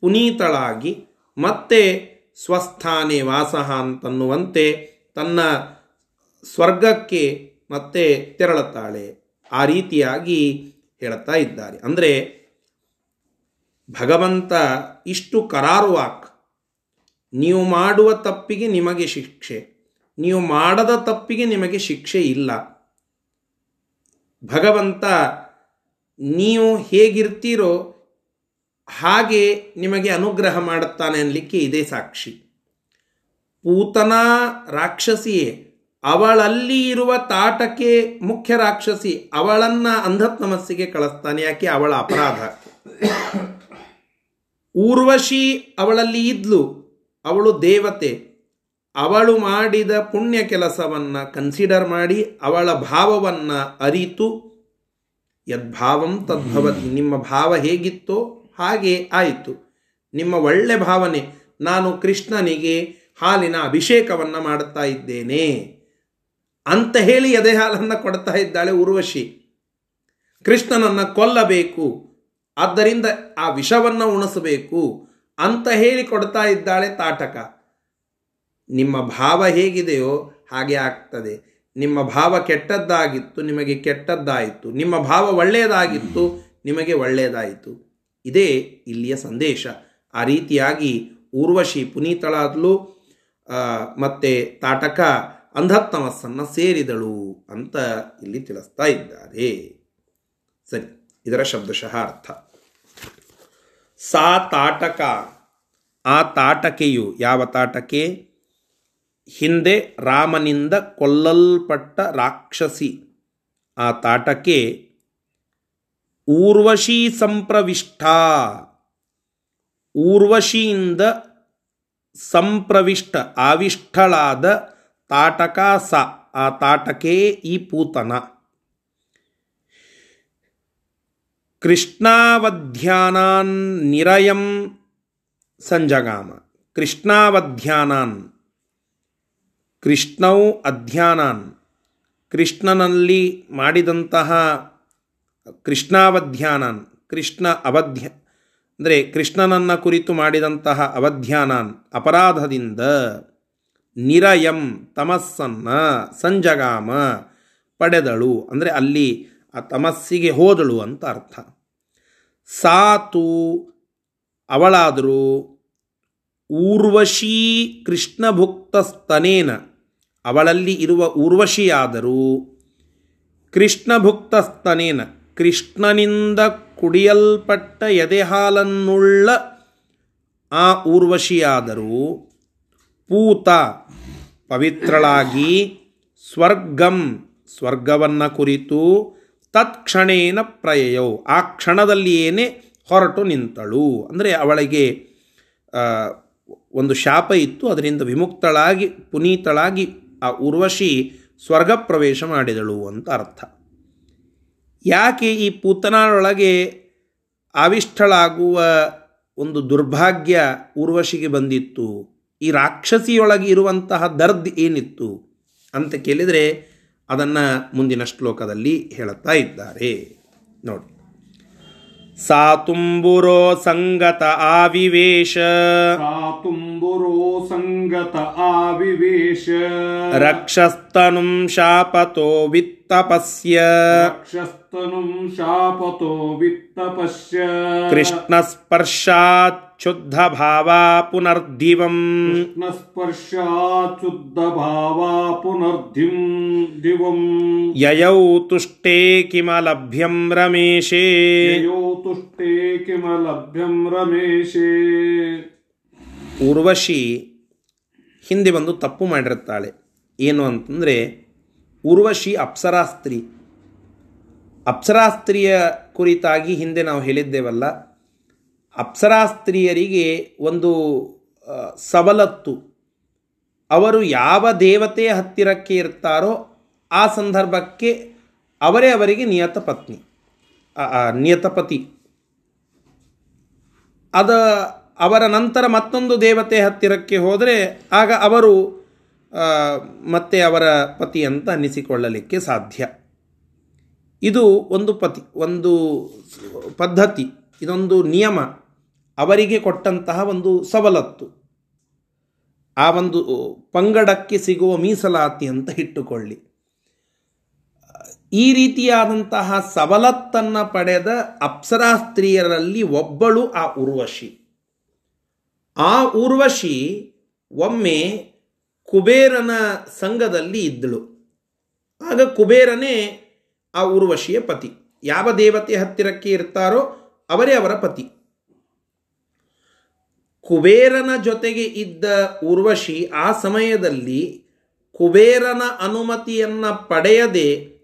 ಪುನೀತಳಾಗಿ ಮತ್ತೆ ಸ್ವಸ್ಥಾನೆ ವಾಸ ಅಂತನ್ನುವಂತೆ ತನ್ನ ಸ್ವರ್ಗಕ್ಕೆ ಮತ್ತೆ ತೆರಳುತ್ತಾಳೆ. ಆ ರೀತಿಯಾಗಿ ಹೇಳುತ್ತಾ ಇದ್ದಾರೆ. ಅಂದರೆ ಭಗವಂತ ಇಷ್ಟು ಕರಾರುವಾಕ್ ನೀವು ಮಾಡುವ ತಪ್ಪಿಗೆ ನಿಮಗೆ ಶಿಕ್ಷೆ. ನೀವು ಮಾಡದ ತಪ್ಪಿಗೆ ನಿಮಗೆ ಶಿಕ್ಷೆ ಇಲ್ಲ. ಭಗವಂತ, ನೀವು ಹೇಗಿರ್ತೀರೋ ಹಾಗೆ ನಿಮಗೆ ಅನುಗ್ರಹ ಮಾಡುತ್ತಾನೆ ಅನ್ನಲಿಕ್ಕೆ ಇದೇ ಸಾಕ್ಷಿ. ಪೂತನ ರಾಕ್ಷಸಿಯೇ, ಅವಳಲ್ಲಿ ಇರುವ ತಾಟಕ್ಕೆ ಮುಖ್ಯ ರಾಕ್ಷಸಿ ಅವಳನ್ನ ಅಂಧತ್ಮಸ್ಸಿಗೆ ಕಳಿಸ್ತಾನೆ. ಯಾಕೆ? ಅವಳ ಅಪರಾಧ. [COUGHS] ಊರ್ವಶಿ ಅವಳಲ್ಲಿ ಇದ್ಲು. ಅವಳು ದೇವತೆ. ಅವಳು ಮಾಡಿದ ಪುಣ್ಯ ಕೆಲಸವನ್ನು ಕನ್ಸಿಡರ್ ಮಾಡಿ ಅವಳ ಭಾವವನ್ನು ಅರಿತು, ಯದ್ಭಾವಂ ತದ್ಭವತಿ, ನಿಮ್ಮ ಭಾವ ಹೇಗಿತ್ತೋ ಹಾಗೆ ಆಯಿತು. ನಿಮ್ಮ ಒಳ್ಳೆ ಭಾವನೆ, ನಾನು ಕೃಷ್ಣನಿಗೆ ಹಾಲಿನ ಅಭಿಷೇಕವನ್ನು ಮಾಡುತ್ತಾ ಇದ್ದೇನೆ. ಅಂತ ಹೇಳಿ ಎದೆ ಹಾಲನ್ನು ಕೊಡ್ತಾ ಇದ್ದಾಳೆ ಉರ್ವಶಿ. ಕೃಷ್ಣನನ್ನು ಕೊಲ್ಲಬೇಕು. ಆದ್ದರಿಂದ ಆ ವಿಷವನ್ನು ಉಣಿಸಬೇಕು. ಅಂತ ಹೇಳಿ ಕೊಡ್ತಾ ಇದ್ದಾಳೆ ತಾಟಕ ನಿಮ್ಮ ಭಾವ ಹೇಗಿದೆಯೋ ಹಾಗೆ ಆಗ್ತದೆ. ನಿಮ್ಮ ಭಾವ ಕೆಟ್ಟದ್ದಾಗಿತ್ತು, ನಿಮಗೆ ಕೆಟ್ಟದ್ದಾಯಿತು. ನಿಮ್ಮ ಭಾವ ಒಳ್ಳೆಯದಾಗಿತ್ತು, ನಿಮಗೆ ಒಳ್ಳೆಯದಾಯಿತು. ಇದೇ ಇಲ್ಲಿಯ ಸಂದೇಶ. ಆ ರೀತಿಯಾಗಿ ಊರ್ವಶಿ ಪುನೀತಳಾದ್ಲು ಮತ್ತೆ ತಾಟಕ ಅಂಧತ್ತಮಸ್ಸನ್ನು ಸೇರಿದಳು ಅಂತ ಇಲ್ಲಿ ತಿಳಿಸ್ತಾ ಇದ್ದಾರೆ. ಸರಿ, ಇದರ ಶಬ್ದಶಃ ಅರ್ಥ. ಸಾ ತಾಟಕ. ಆ ತಾಟಕೆಯು ಯಾವ ತಾಟಕೆ? ಹಿಂದೆ ರಾಮನಿಂದ ಕೊಲ್ಲಲ್ಪಟ್ಟ ರಾಕ್ಷಸಿ. ಆ ತಾಟಕೆ ಊರ್ವಶಿ ಸಂಪ್ರವಿಷ್ಟ ಊರ್ವಶಿಯಿಂದ ಸಂಪ್ರವಿಷ್ಟ ಆವಿಷ್ಠಳಾದ ತಾಟಕ ಸ ಆ ತಾಟಕೆ ಈ ಪೂತನ. ಕೃಷ್ಣಾವಧ್ಯಾನಾನ್ ನಿರಯಂ ಸಂಜಗಾಮ. ಕೃಷ್ಣಾವಧ್ಯಾನಾನ್. ಕೃಷ್ಣೌ ಅಧ್ಯಾನಾನ್. ಕೃಷ್ಣನಲ್ಲಿ ಮಾಡಿದಂತಹ ಕೃಷ್ಣಾವಧ್ಯಾನಾನ್, ಕೃಷ್ಣ ಅವಧ್ಯ, ಅಂದರೆ ಕೃಷ್ಣನನ್ನು ಕುರಿತು ಮಾಡಿದಂತಹ ಅವಧ್ಯಾನಾನ್ ಅಪರಾಧದಿಂದ ನಿರಯಂ ತಮಸ್ಸನ್ನು ಸಂಜಗಾಮ ಪಡೆದಳು. ಅಂದರೆ ಅಲ್ಲಿ ಆ ತಮಸ್ಸಿಗೆ ಹೋದಳು ಅಂತ ಅರ್ಥ. ಸಾತು ಅವಳಾದರೂ ಊರ್ವಶೀ ಕೃಷ್ಣಭುಕ್ತಸ್ತನೇನ ಅವಳಲ್ಲಿ ಇರುವ ಊರ್ವಶಿಯಾದರೂ ಕೃಷ್ಣಭುಕ್ತಸ್ತನೇನ ಕೃಷ್ಣನಿಂದ ಕುಡಿಯಲ್ಪಟ್ಟ ಎದೆಹಾಲನ್ನುಳ್ಳ ಆ ಊರ್ವಶಿಯಾದರೂ ಪೂತ ಪವಿತ್ರಳಾಗಿ ಸ್ವರ್ಗಂ ಸ್ವರ್ಗವನ್ನು ಕುರಿತು ತತ್ಕ್ಷಣೇನ ಪ್ರಯೋ ಆ ಕ್ಷಣದಲ್ಲಿಯೇನೆ ಹೊರಟು ನಿಂತಳು. ಅಂದರೆ ಅವಳಿಗೆ ಒಂದು ಶಾಪ ಇತ್ತು. ಅದರಿಂದ ವಿಮುಕ್ತಳಾಗಿ, ಪುನೀತಳಾಗಿ ಆ ಉರ್ವಶಿ ಸ್ವರ್ಗ ಪ್ರವೇಶ ಮಾಡಿದಳು ಅಂತ ಅರ್ಥ. ಯಾಕೆ ಈ ಪೂತನಾಳೊಳಗೆ ಆವಿಷ್ಠಳಾಗುವ ಒಂದು ದುರ್ಭಾಗ್ಯ ಉರ್ವಶಿಗೆ ಬಂದಿತ್ತು? ಈ ರಾಕ್ಷಸಿಯೊಳಗೆ ಇರುವಂತಹ ದರ್ದ್ ಏನಿತ್ತು? ಅಂತ ಕೇಳಿದರೆ ಅದನ್ನು ಮುಂದಿನ ಶ್ಲೋಕದಲ್ಲಿ ಹೇಳುತ್ತಾ ಇದ್ದಾರೆ. ನೋಡಿ. ಸಾ ತುಂಬುರೋ ಸಂಗತ ಆವಿವೇಶ. ತುಂಬುರೋ ಸಂಗತ ಆವಿವೇಶ. ರಕ್ಷಸ್ತನುಂ ಶಾಪತೋ ವಿತ್ತಪಸ್ಯ. ರಕ್ಷಸ್ತನುಂ ಶಾಪತೋ ವಿತ್ತಪಶ್ಯ. कृष्णस्पर्शात् ಭಾವಾ पुनर्दिवम् कृष्णस्पर्शात् ಭಾವಾ ಪುನರ್ಧಿಂ ದಿವಂ. ಯಯೌ ತುಷ್ಟೇ ಕಿಮಲಭ್ಯಂ रमेशे ययौ तुष्टे ಕಿಮಲಭ್ಯಂ ರಮೇಶೇ. ಉರ್ವಶಿ ಹಿಂದೆ ಬಂದು ತಪ್ಪು ಮಾಡಿರುತ್ತಾಳೆ. ಏನು ಅಂತಂದರೆ ಉರ್ವಶಿ ಅಪ್ಸರಾಸ್ತ್ರಿ ಅಪ್ಸರಾಸ್ತ್ರೀಯ ಕುರಿತಾಗಿ ಹಿಂದೆ ನಾವು ಹೇಳಿದ್ದೇವಲ್ಲ, ಅಪ್ಸರಾಸ್ತ್ರೀಯರಿಗೆ ಒಂದು ಸವಲತ್ತು. ಅವರು ಯಾವ ದೇವತೆಯ ಹತ್ತಿರಕ್ಕೆ ಇರ್ತಾರೋ ಆ ಸಂದರ್ಭಕ್ಕೆ ಅವರೇ ಅವರಿಗೆ ನಿಯತ ಪತ್ನಿ ನಿಯತಪತಿ ಅದ ಅವರ ನಂತರ ಮತ್ತೊಂದು ದೇವತೆ ಹತ್ತಿರಕ್ಕೆ ಹೋದರೆ ಆಗ ಅವರು ಮತ್ತೆ ಅವರ ಪತಿ ಅಂತ ಅನ್ನಿಸಿಕೊಳ್ಳಲಿಕ್ಕೆ ಸಾಧ್ಯ. ಇದು ಒಂದು ಪತಿ, ಒಂದು ಪದ್ಧತಿ, ಇದೊಂದು ನಿಯಮ. ಅವರಿಗೆ ಕೊಟ್ಟಂತಹ ಒಂದು ಸವಲತ್ತು. ಆ ಒಂದು ಪಂಗಡಕ್ಕೆ ಸಿಗುವ ಮೀಸಲಾತಿ ಅಂತ ಇಟ್ಟುಕೊಳ್ಳಿ. ಈ ರೀತಿಯಾದಂತಹ ಸವಲತ್ತನ್ನು ಪಡೆದ ಅಪ್ಸರಾ ಸ್ತ್ರೀಯರಲ್ಲಿ ಒಬ್ಬಳು ಆ ಉರ್ವಶಿ. ಆ ಊರ್ವಶಿ ಒಮ್ಮೆ ಕುಬೇರನ ಸಂಘದಲ್ಲಿ ಇದ್ದಳು. ಆಗ ಕುಬೇರನೇ ಆ ಊರ್ವಶಿಯ ಪತಿ. ಯಾವ ದೇವತೆ ಹತ್ತಿರಕ್ಕೆ ಇರ್ತಾರೋ ಅವರೇ ಅವರ ಪತಿ. ಕುಬೇರನ ಜೊತೆಗೆ ಇದ್ದ ಊರ್ವಶಿ ಆ ಸಮಯದಲ್ಲಿ ಕುಬೇರನ ಅನುಮತಿಯನ್ನು ಪಡೆಯದೆ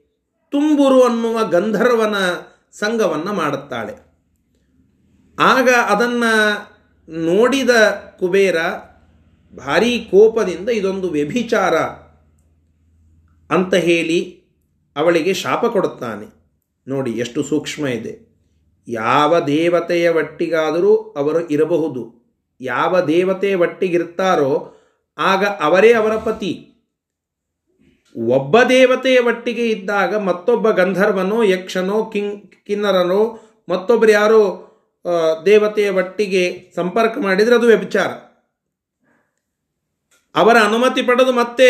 ತುಂಬುರು ಅನ್ನುವ ಗಂಧರ್ವನ ಸಂಘವನ್ನು ಮಾಡುತ್ತಾಳೆ. ಆಗ ಅದನ್ನು ನೋಡಿದ ಕುಬೇರ ಭಾರೀ ಕೋಪದಿಂದ ಇದೊಂದು ವ್ಯಭಿಚಾರ ಅಂತ ಹೇಳಿ ಅವಳಿಗೆ ಶಾಪ ಕೊಡುತ್ತಾನೆ. ನೋಡಿ ಎಷ್ಟು ಸೂಕ್ಷ್ಮ ಇದೆ. ಯಾವ ದೇವತೆಯ ಒಟ್ಟಿಗಾದರೂ ಅವರು ಇರಬಹುದು. ಯಾವ ದೇವತೆ ಒಟ್ಟಿಗಿರ್ತಾರೋ ಆಗ ಅವರೇ ಅವರ ಪತಿ. ಒಬ್ಬ ದೇವತೆಯ ಒಟ್ಟಿಗೆ ಇದ್ದಾಗ ಮತ್ತೊಬ್ಬ ಗಂಧರ್ವನೋ, ಯಕ್ಷನೋ ಕಿಂಗ್ ಕಿನ್ನರನೋ, ಮತ್ತೊಬ್ಬರು ಯಾರೋ ದೇವತೆಯ ಒಟ್ಟಿಗೆ ಸಂಪರ್ಕ ಮಾಡಿದರೆ ಅದು ವ್ಯಭಿಚಾರ. ಅವರ ಅನುಮತಿ ಪಡೆದು ಮತ್ತೆ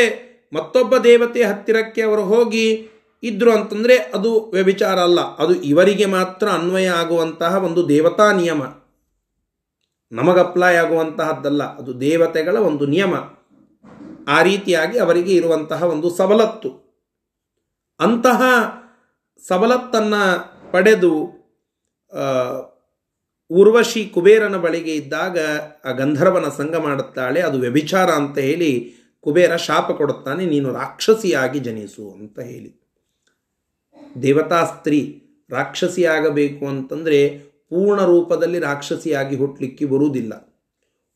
ಮತ್ತೊಬ್ಬ ದೇವತೆಯ ಹತ್ತಿರಕ್ಕೆ ಅವರು ಹೋಗಿ ಇದ್ರು ಅಂತಂದರೆ ಅದು ವ್ಯಭಿಚಾರ ಅಲ್ಲ. ಅದು ಇವರಿಗೆ ಮಾತ್ರ ಅನ್ವಯ ಆಗುವಂತಹ ಒಂದು ದೇವತಾ ನಿಯಮ. ನಮಗೆ ಅಪ್ಲೈ ಆಗುವಂತಹದ್ದಲ್ಲ. ಅದು ದೇವತೆಗಳ ಒಂದು ನಿಯಮ. ಆ ರೀತಿಯಾಗಿ ಅವರಿಗೆ ಇರುವಂತಹ ಒಂದು ಸವಲತ್ತು. ಅಂತಹ ಸವಲತ್ತನ್ನು ಪಡೆದು ಉರ್ವಶಿ ಕುಬೇರನ ಬಳಿಗೆ ಇದ್ದಾಗ ಆ ಗಂಧರ್ವನ ಸಂಘ ಮಾಡುತ್ತಾಳೆ. ಅದು ವ್ಯಭಿಚಾರ ಅಂತ ಹೇಳಿ ಕುಬೇರ ಶಾಪ ಕೊಡುತ್ತಾನೆ. ನೀನು ರಾಕ್ಷಸಿಯಾಗಿ ಜನಿಸು ಅಂತ ಹೇಳಿ. ದೇವತಾ ಸ್ತ್ರೀ ರಾಕ್ಷಸಿಯಾಗಬೇಕು ಅಂತಂದರೆ ಪೂರ್ಣ ರೂಪದಲ್ಲಿ ರಾಕ್ಷಸಿಯಾಗಿ ಹುಟ್ಟಲಿಕ್ಕೆ ಬರುವುದಿಲ್ಲ.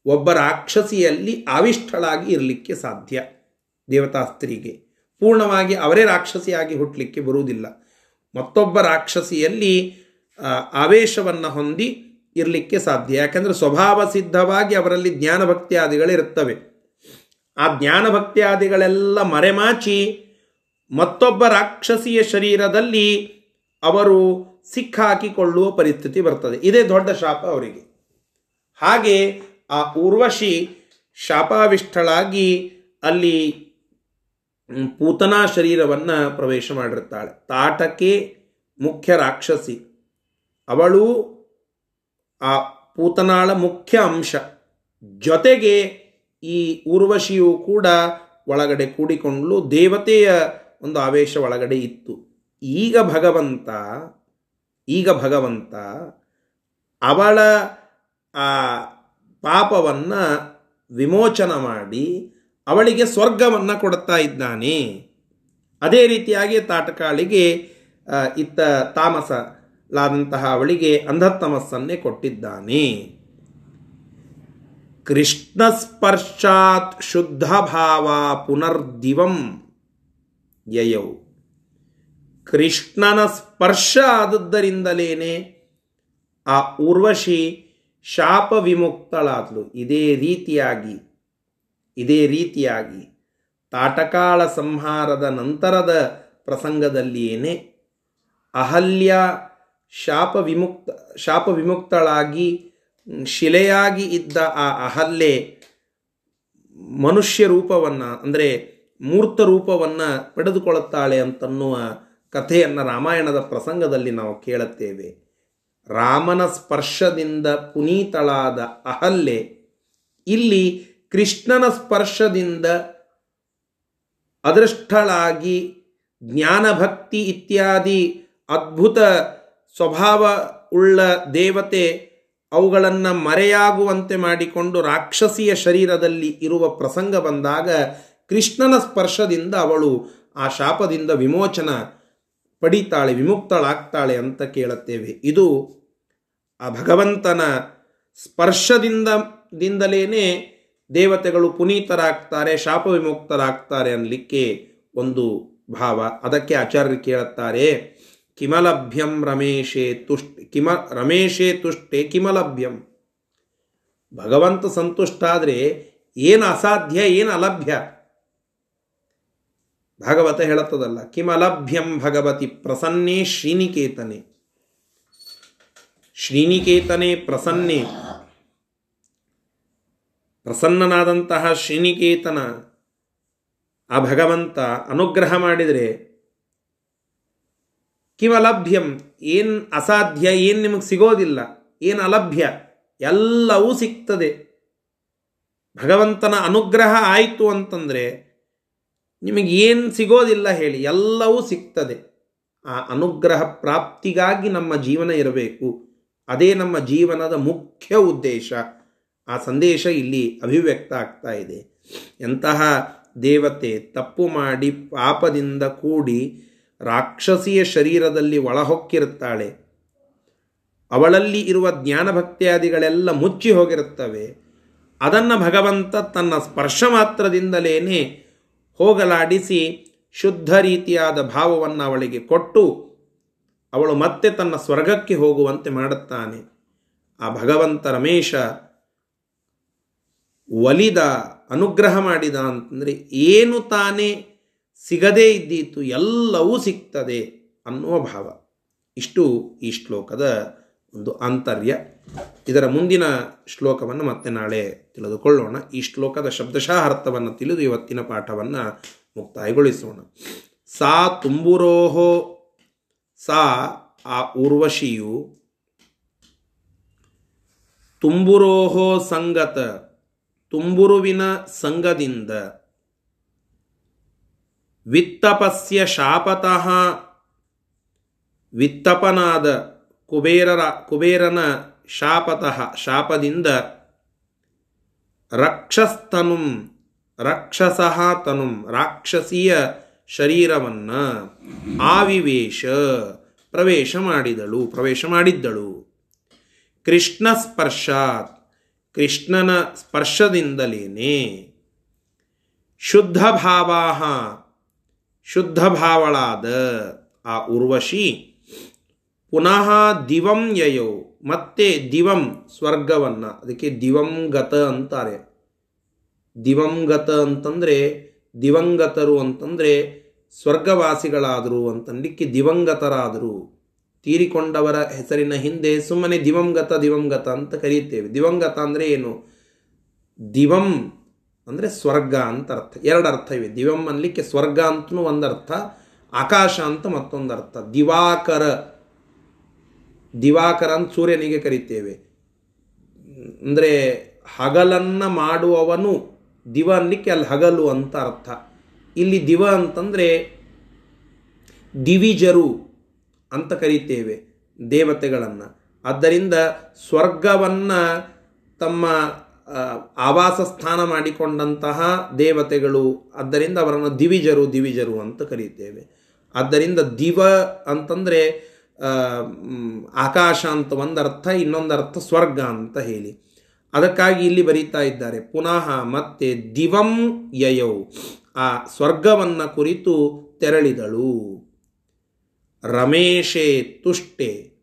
ಒಬ್ಬ ರಾಕ್ಷಸಿಯಲ್ಲಿ ಆವಿಷ್ಠಳಾಗಿ ಇರಲಿಕ್ಕೆ ಸಾಧ್ಯ ದೇವತಾ ಸ್ತ್ರೀಗೆ. ಪೂರ್ಣವಾಗಿ ಅವರೇ ರಾಕ್ಷಸಿಯಾಗಿ ಹುಟ್ಟಲಿಕ್ಕೆ ಬರುವುದಿಲ್ಲ. ಮತ್ತೊಬ್ಬ ರಾಕ್ಷಸಿಯಲ್ಲಿ ಆವೇಶವನ್ನು ಹೊಂದಿ ಇರಲಿಕ್ಕೆ ಸಾಧ್ಯ. ಯಾಕೆಂದರೆ ಸ್ವಭಾವ ಸಿದ್ಧವಾಗಿ ಅವರಲ್ಲಿ ಜ್ಞಾನಭಕ್ತಿಯಾದಿಗಳಿರುತ್ತವೆ. ಆ ಜ್ಞಾನಭಕ್ತಿಯಾದಿಗಳೆಲ್ಲ ಮರೆಮಾಚಿ ಮತ್ತೊಬ್ಬ ರಾಕ್ಷಸಿಯ ಶರೀರದಲ್ಲಿ ಅವರು ಸಿಕ್ಕಾಕಿಕೊಳ್ಳುವ ಪರಿಸ್ಥಿತಿ ಬರ್ತದೆ. ಇದೇ ದೊಡ್ಡ ಶಾಪ ಅವರಿಗೆ. ಹಾಗೆ ಆ ಊರ್ವಶಿ ಶಾಪಾವಿಷ್ಠಳಾಗಿ ಅಲ್ಲಿ ಪೂತನಾ ಶರೀರವನ್ನು ಪ್ರವೇಶ ಮಾಡಿರ್ತಾಳೆ ತಾಟಕೆ ಮುಖ್ಯ ರಾಕ್ಷಸಿ. ಅವಳು ಆ ಪೂತನಾಳ ಮುಖ್ಯ ಅಂಶ. ಜೊತೆಗೆ ಈ ಊರ್ವಶಿಯು ಕೂಡ ಒಳಗಡೆ ಕೂಡಿಕೊಂಡು ದೇವತೆಯ ಒಂದು ಆವೇಶ ಒಳಗಡೆ ಇತ್ತು. ಈಗ ಭಗವಂತ ಈಗ ಭಗವಂತ ಅವಳ, ಆ, ಪಾಪವನ್ನು ವಿಮೋಚನ ಮಾಡಿ ಅವಳಿಗೆ ಸ್ವರ್ಗವನ್ನು ಕೊಡುತ್ತಾ ಇದ್ದಾನೆ. ಅದೇ ರೀತಿಯಾಗಿ ತಾಟಕಾಳಿಗೆ ಇತ್ತ ಇತ್ತ ತಾಮಸಲಾದಂತಹ ಅವಳಿಗೆ ಅಂಧತಮಸ್ಸನ್ನೇ ಕೊಟ್ಟಿದ್ದಾನೆ. ಕೃಷ್ಣ ಸ್ಪರ್ಶಾತ್ ಶುದ್ಧ ಭಾವ ಪುನರ್ದಿವಂ ಯಯೌ ಕೃಷ್ಣನ ಸ್ಪರ್ಶ ಆದದ್ದರಿಂದಲೇನೆ ಆ ಊರ್ವಶಿ ಶಾಪ ವಿಮುಕ್ತಳಾದಳು ಇದೇ ರೀತಿಯಾಗಿ ಇದೇ ರೀತಿಯಾಗಿ ತಾಟಕಾಳ ಸಂಹಾರದ ನಂತರದ ಪ್ರಸಂಗದಲ್ಲಿಯೇನೆ ಅಹಲ್ಯ ಶಾಪ ವಿಮುಕ್ತ ಶಾಪ ವಿಮುಕ್ತಳಾಗಿ ಶಿಲೆಯಾಗಿ ಇದ್ದ ಆ ಅಹಲ್ಯೆ ಮನುಷ್ಯ ರೂಪವನ್ನು ಅಂದರೆ ಮೂರ್ತ ರೂಪವನ್ನು ಪಡೆದುಕೊಳ್ಳುತ್ತಾಳೆ ಅಂತನ್ನುವ ಕಥೆಯನ್ನು ರಾಮಾಯಣದ ಪ್ರಸಂಗದಲ್ಲಿ ನಾವು ಕೇಳುತ್ತೇವೆ. ರಾಮನ ಸ್ಪರ್ಶದಿಂದ ಪುನೀತಳಾದ ಅಹಲ್ಯೆ ಇಲ್ಲಿ ಕೃಷ್ಣನ ಸ್ಪರ್ಶದಿಂದ ಅದೃಷ್ಟಳಾಗಿ ಜ್ಞಾನಭಕ್ತಿ ಇತ್ಯಾದಿ ಅದ್ಭುತ ಸ್ವಭಾವ ಉಳ್ಳ ದೇವತೆ ಅವುಗಳನ್ನು ಮರೆಯಾಗುವಂತೆ ಮಾಡಿಕೊಂಡು ರಾಕ್ಷಸಿಯ ಶರೀರದಲ್ಲಿ ಇರುವ ಪ್ರಸಂಗ ಬಂದಾಗ ಕೃಷ್ಣನ ಸ್ಪರ್ಶದಿಂದ ಅವಳು ಆ ಶಾಪದಿಂದ ವಿಮೋಚನ ಪಡಿತಾಳೆ, ವಿಮುಕ್ತಳಾಗ್ತಾಳೆ ಅಂತ ಕೇಳುತ್ತೇವೆ. ಇದು ಆ ಭಗವಂತನ ಸ್ಪರ್ಶದಿಂದ, ದಿಂದಲೇನೆ ದೇವತೆಗಳು ಪುನೀತರಾಗ್ತಾರೆ ಶಾಪ ವಿಮುಕ್ತರಾಗ್ತಾರೆ ಅನ್ನಲಿಕ್ಕೆ ಒಂದು ಭಾವ. ಅದಕ್ಕೆ ಆಚಾರ್ಯರು ಕೇಳುತ್ತಾರೆ, ಕಿಮಲಭ್ಯಂ ರಮೇಶೇ ತುಷ್ಟ, ಕಿಮ, ರಮೇಶೇ ತುಷ್ಟೆ ಕಿಮಲಭ್ಯಂ. ಭಗವಂತ ಸಂತುಷ್ಟ ಆದರೆ ಏನು ಅಸಾಧ್ಯ, ಏನು ಅಲಭ್ಯ? ಭಾಗವತ ಹೇಳುತ್ತದಲ್ಲ, ಕಿಮಲಭ್ಯಂ ಭಗವತಿ ಪ್ರಸನ್ನೇ ಶ್ರೀನಿಕೇತನೆ. ಶ್ರೀನಿಕೇತನೆ ಪ್ರಸನ್ನೆ. ಪ್ರಸನ್ನನಾದಂತಹ ಶ್ರೀನಿಕೇತನ ಆ ಭಗವಂತ ಅನುಗ್ರಹ ಮಾಡಿದರೆ ಕಿಮಲಭ್ಯಂ, ಏನು ಅಸಾಧ್ಯ, ಏನು ನಿಮಗೆ ಸಿಗೋದಿಲ್ಲ, ಏನು ಅಲಭ್ಯ, ಎಲ್ಲವೂ ಸಿಗ್ತದೆ. ಭಗವಂತನ ಅನುಗ್ರಹ ಆಯಿತು ಅಂತಂದರೆ ನಿಮಗೆ ಏನು ಸಿಗೋದಿಲ್ಲ ಹೇಳಿ, ಎಲ್ಲವೂ ಸಿಗ್ತದೆ. ಆ ಅನುಗ್ರಹ ಪ್ರಾಪ್ತಿಗಾಗಿ ನಮ್ಮ ಜೀವನ ಇರಬೇಕು. ಅದೇ ನಮ್ಮ ಜೀವನದ ಮುಖ್ಯ ಉದ್ದೇಶ. ಆ ಸಂದೇಶ ಇಲ್ಲಿ ಅಭಿವ್ಯಕ್ತ ಆಗ್ತಾ ಇದೆ. ಎಂತಹ ದೇವತೆ ತಪ್ಪು ಮಾಡಿ ಪಾಪದಿಂದ ಕೂಡಿ ರಾಕ್ಷಸಿಯ ಶರೀರದಲ್ಲಿ ಒಳಹೊಕ್ಕಿರುತ್ತಾಳೆ. ಅವಳಲ್ಲಿ ಇರುವ ಜ್ಞಾನಭಕ್ತಿಯಾದಿಗಳೆಲ್ಲ ಮುಚ್ಚಿ ಹೋಗಿರುತ್ತವೆ. ಅದನ್ನು ಭಗವಂತ ತನ್ನ ಸ್ಪರ್ಶ ಮಾತ್ರದಿಂದಲೇ ಹೋಗಲಾಡಿಸಿ ಶುದ್ಧ ರೀತಿಯಾದ ಭಾವವನ್ನು ಅವಳಿಗೆ ಕೊಟ್ಟು ಅವಳು ಮತ್ತೆ ತನ್ನ ಸ್ವರ್ಗಕ್ಕೆ ಹೋಗುವಂತೆ ಮಾಡುತ್ತಾನೆ. ಆ ಭಗವಂತ ರಮೇಶ ಒಲಿದ, ಅನುಗ್ರಹ ಮಾಡಿದ ಅಂತಂದರೆ ಏನು ತಾನೇ ಸಿಗದೇ ಇದ್ದೀತು, ಎಲ್ಲವೂ ಸಿಗ್ತದೆ ಅನ್ನುವ ಭಾವ. ಇಷ್ಟು ಈ ಶ್ಲೋಕದ ಒಂದು ಆಂತರ್ಯ. ಇದರ ಮುಂದಿನ ಶ್ಲೋಕವನ್ನು ಮತ್ತೆ ನಾಳೆ ತಿಳಿದುಕೊಳ್ಳೋಣ. ಈ ಶ್ಲೋಕದ ಶಬ್ದಶಃ ಅರ್ಥವನ್ನು ತಿಳಿದು ಇವತ್ತಿನ ಪಾಠವನ್ನು ಮುಕ್ತಾಯಗೊಳಿಸೋಣ. ಸಾ ತುಂಬುರೋಹೋ, ಸಾ ಆ ಊರ್ವಶಿಯು, ತುಂಬುರೋಹೋ ಸಂಗತ, ತುಂಬುರುವಿನ ಸಂಗದಿಂದ, ವಿತ್ತಪಸ್ಯ ಶಾಪತಃ, ವಿತ್ತಪನಾದ ಕುಬೇರರ, ಕುಬೇರನ ಶಾಪತಃ, ಶಾಪದಿಂದ ರಕ್ಷಸ್ತನುಂ ರಕ್ಷಸಃ ತನುಂ ರಾಕ್ಷಸಿಯ ಶರೀರವನ್ನು ಆವಿವೇಶ ಪ್ರವೇಶ ಮಾಡಿದಳು, ಪ್ರವೇಶ ಮಾಡಿದ್ದಳು. ಕೃಷ್ಣ ಸ್ಪರ್ಶಾತ್, ಕೃಷ್ಣನ ಸ್ಪರ್ಶದಿಂದಲೇನೆ ಶುದ್ಧ ಭಾವಾಹ ಶುದ್ಧ ಭಾವಳಾದ ಆ ಉರ್ವಶಿ ಪುನಃ ದಿವಂ ಯಯೋ, ಮತ್ತೆ ದಿವಂ ಸ್ವರ್ಗವನ್ನು, ಅದಕ್ಕೆ ದಿವಂಗತ ಅಂತಾರೆ. ದಿವಂಗತ ಅಂತಂದರೆ ದಿವಂಗತರು ಅಂತಂದರೆ ಸ್ವರ್ಗವಾಸಿಗಳಾದರು ಅಂತನ್ಲಿಕ್ಕೆ ದಿವಂಗತರಾದರು. ತೀರಿಕೊಂಡವರ ಹೆಸರಿನ ಹಿಂದೆ ಸುಮ್ಮನೆ ದಿವಂಗತ ದಿವಂಗತ ಅಂತ ಕರೆಯುತ್ತೇವೆ. ದಿವಂಗತ ಅಂದರೆ ಏನು? ದಿವಂ ಅಂದರೆ ಸ್ವರ್ಗ ಅಂತ ಅರ್ಥ. ಎರಡು ಅರ್ಥ ಇವೆ. ದಿವಂ ಅನ್ನಲಿಕ್ಕೆ ಸ್ವರ್ಗ ಅಂತಲೂ ಒಂದರ್ಥ, ಆಕಾಶ ಅಂತ ಮತ್ತೊಂದು ಅರ್ಥ ದಿವಾಕರ ದಿವಾಕರ ಸೂರ್ಯನಿಗೆ ಕರಿತೇವೆ. ಅಂದರೆ ಹಗಲನ್ನು ಮಾಡುವವನು ದಿವ ಅನ್ನಲಿಕ್ಕೆ ಅಲ್ಲಿ ಹಗಲು ಅಂತ ಅರ್ಥ. ಇಲ್ಲಿ ದಿವ ಅಂತಂದರೆ ದಿವಿಜರು ಅಂತ ಕರೀತೇವೆ ದೇವತೆಗಳನ್ನು. ಆದ್ದರಿಂದ ಸ್ವರ್ಗವನ್ನು ತಮ್ಮ ಆವಾಸ ಸ್ಥಾನ ಮಾಡಿಕೊಂಡಂತಹ ದೇವತೆಗಳು, ಆದ್ದರಿಂದ ಅವರನ್ನು ದಿವಿಜರು ದಿವಿಜರು ಅಂತ ಕರೀತೇವೆ. ಆದ್ದರಿಂದ ದಿವ ಅಂತಂದರೆ ಆಕಾಶ ಅಂತ ಒಂದರ್ಥ, ಇನ್ನೊಂದರ್ಥ ಸ್ವರ್ಗ ಅಂತ ಹೇಳಿ. ಅದಕ್ಕಾಗಿ ಇಲ್ಲಿ ಬರೀತಾ ಇದ್ದಾರೆ. ಪುನಃ ಮತ್ತೆ ದಿವಂ ಯಯೌ. ಆ ಸ್ವರ್ಗವನ್ನು ಕುರಿತು ತೆರಳಿದಳು. ರಮೇಶೇ ತುಷ್ಟೆ.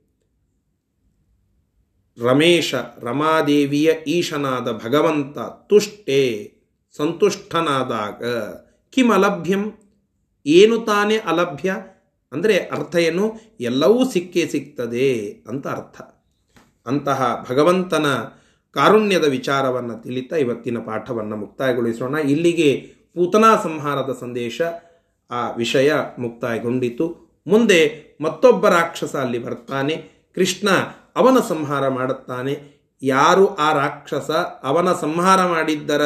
ರಮೇಶ ರಮಾದೇವಿಯ ಈಶನಾದ ಭಗವಂತ ತುಷ್ಟೆ, ಸಂತುಷ್ಟನಾದಾಗ. ಕಿಂ ಅಲಭ್ಯಂ ಏನು ತಾನೇ ಅಲಭ್ಯ? ಅಂದರೆ ಅರ್ಥ ಏನು? ಎಲ್ಲವೂ ಸಿಕ್ಕೇ ಸಿಗ್ತದೆ ಅಂತ ಅರ್ಥ. ಅಂತಹ ಭಗವಂತನ ಕಾರುಣ್ಯದ ವಿಚಾರವನ್ನು ತಿಳಿತಾ ಇವತ್ತಿನ ಪಾಠವನ್ನು ಮುಕ್ತಾಯಗೊಳಿಸೋಣ. ಇಲ್ಲಿಗೆ ಪೂತನಾ ಸಂಹಾರದ ಸಂದೇಶ ಆ ವಿಷಯ ಮುಕ್ತಾಯಗೊಂಡಿತು. ಮುಂದೆ ಮತ್ತೊಬ್ಬ ರಾಕ್ಷಸ ಅಲ್ಲಿ ಬರ್ತಾನೆ. ಕೃಷ್ಣ ಅವನ ಸಂಹಾರ ಮಾಡುತ್ತಾನೆ. ಯಾರು ಆ ರಾಕ್ಷಸ ಅವನ ಸಂಹಾರ ಮಾಡಿದ್ದರ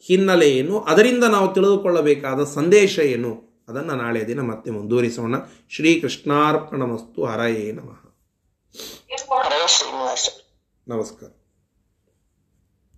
ಹಿನ್ನೆಲೆ ಏನು? ಅದರಿಂದ ನಾವು ತಿಳಿದುಕೊಳ್ಳಬೇಕಾದ ಸಂದೇಶ ಏನು? ಅದನ್ನು ನಾಳೆ ದಿನ ಮತ್ತೆ ಮುಂದುವರಿಸೋಣ. ಶ್ರೀಕೃಷ್ಣಾರ್ಪಣಮಸ್ತು ಹರಯೇ ನಮಃ. ನಮಸ್ಕಾರ.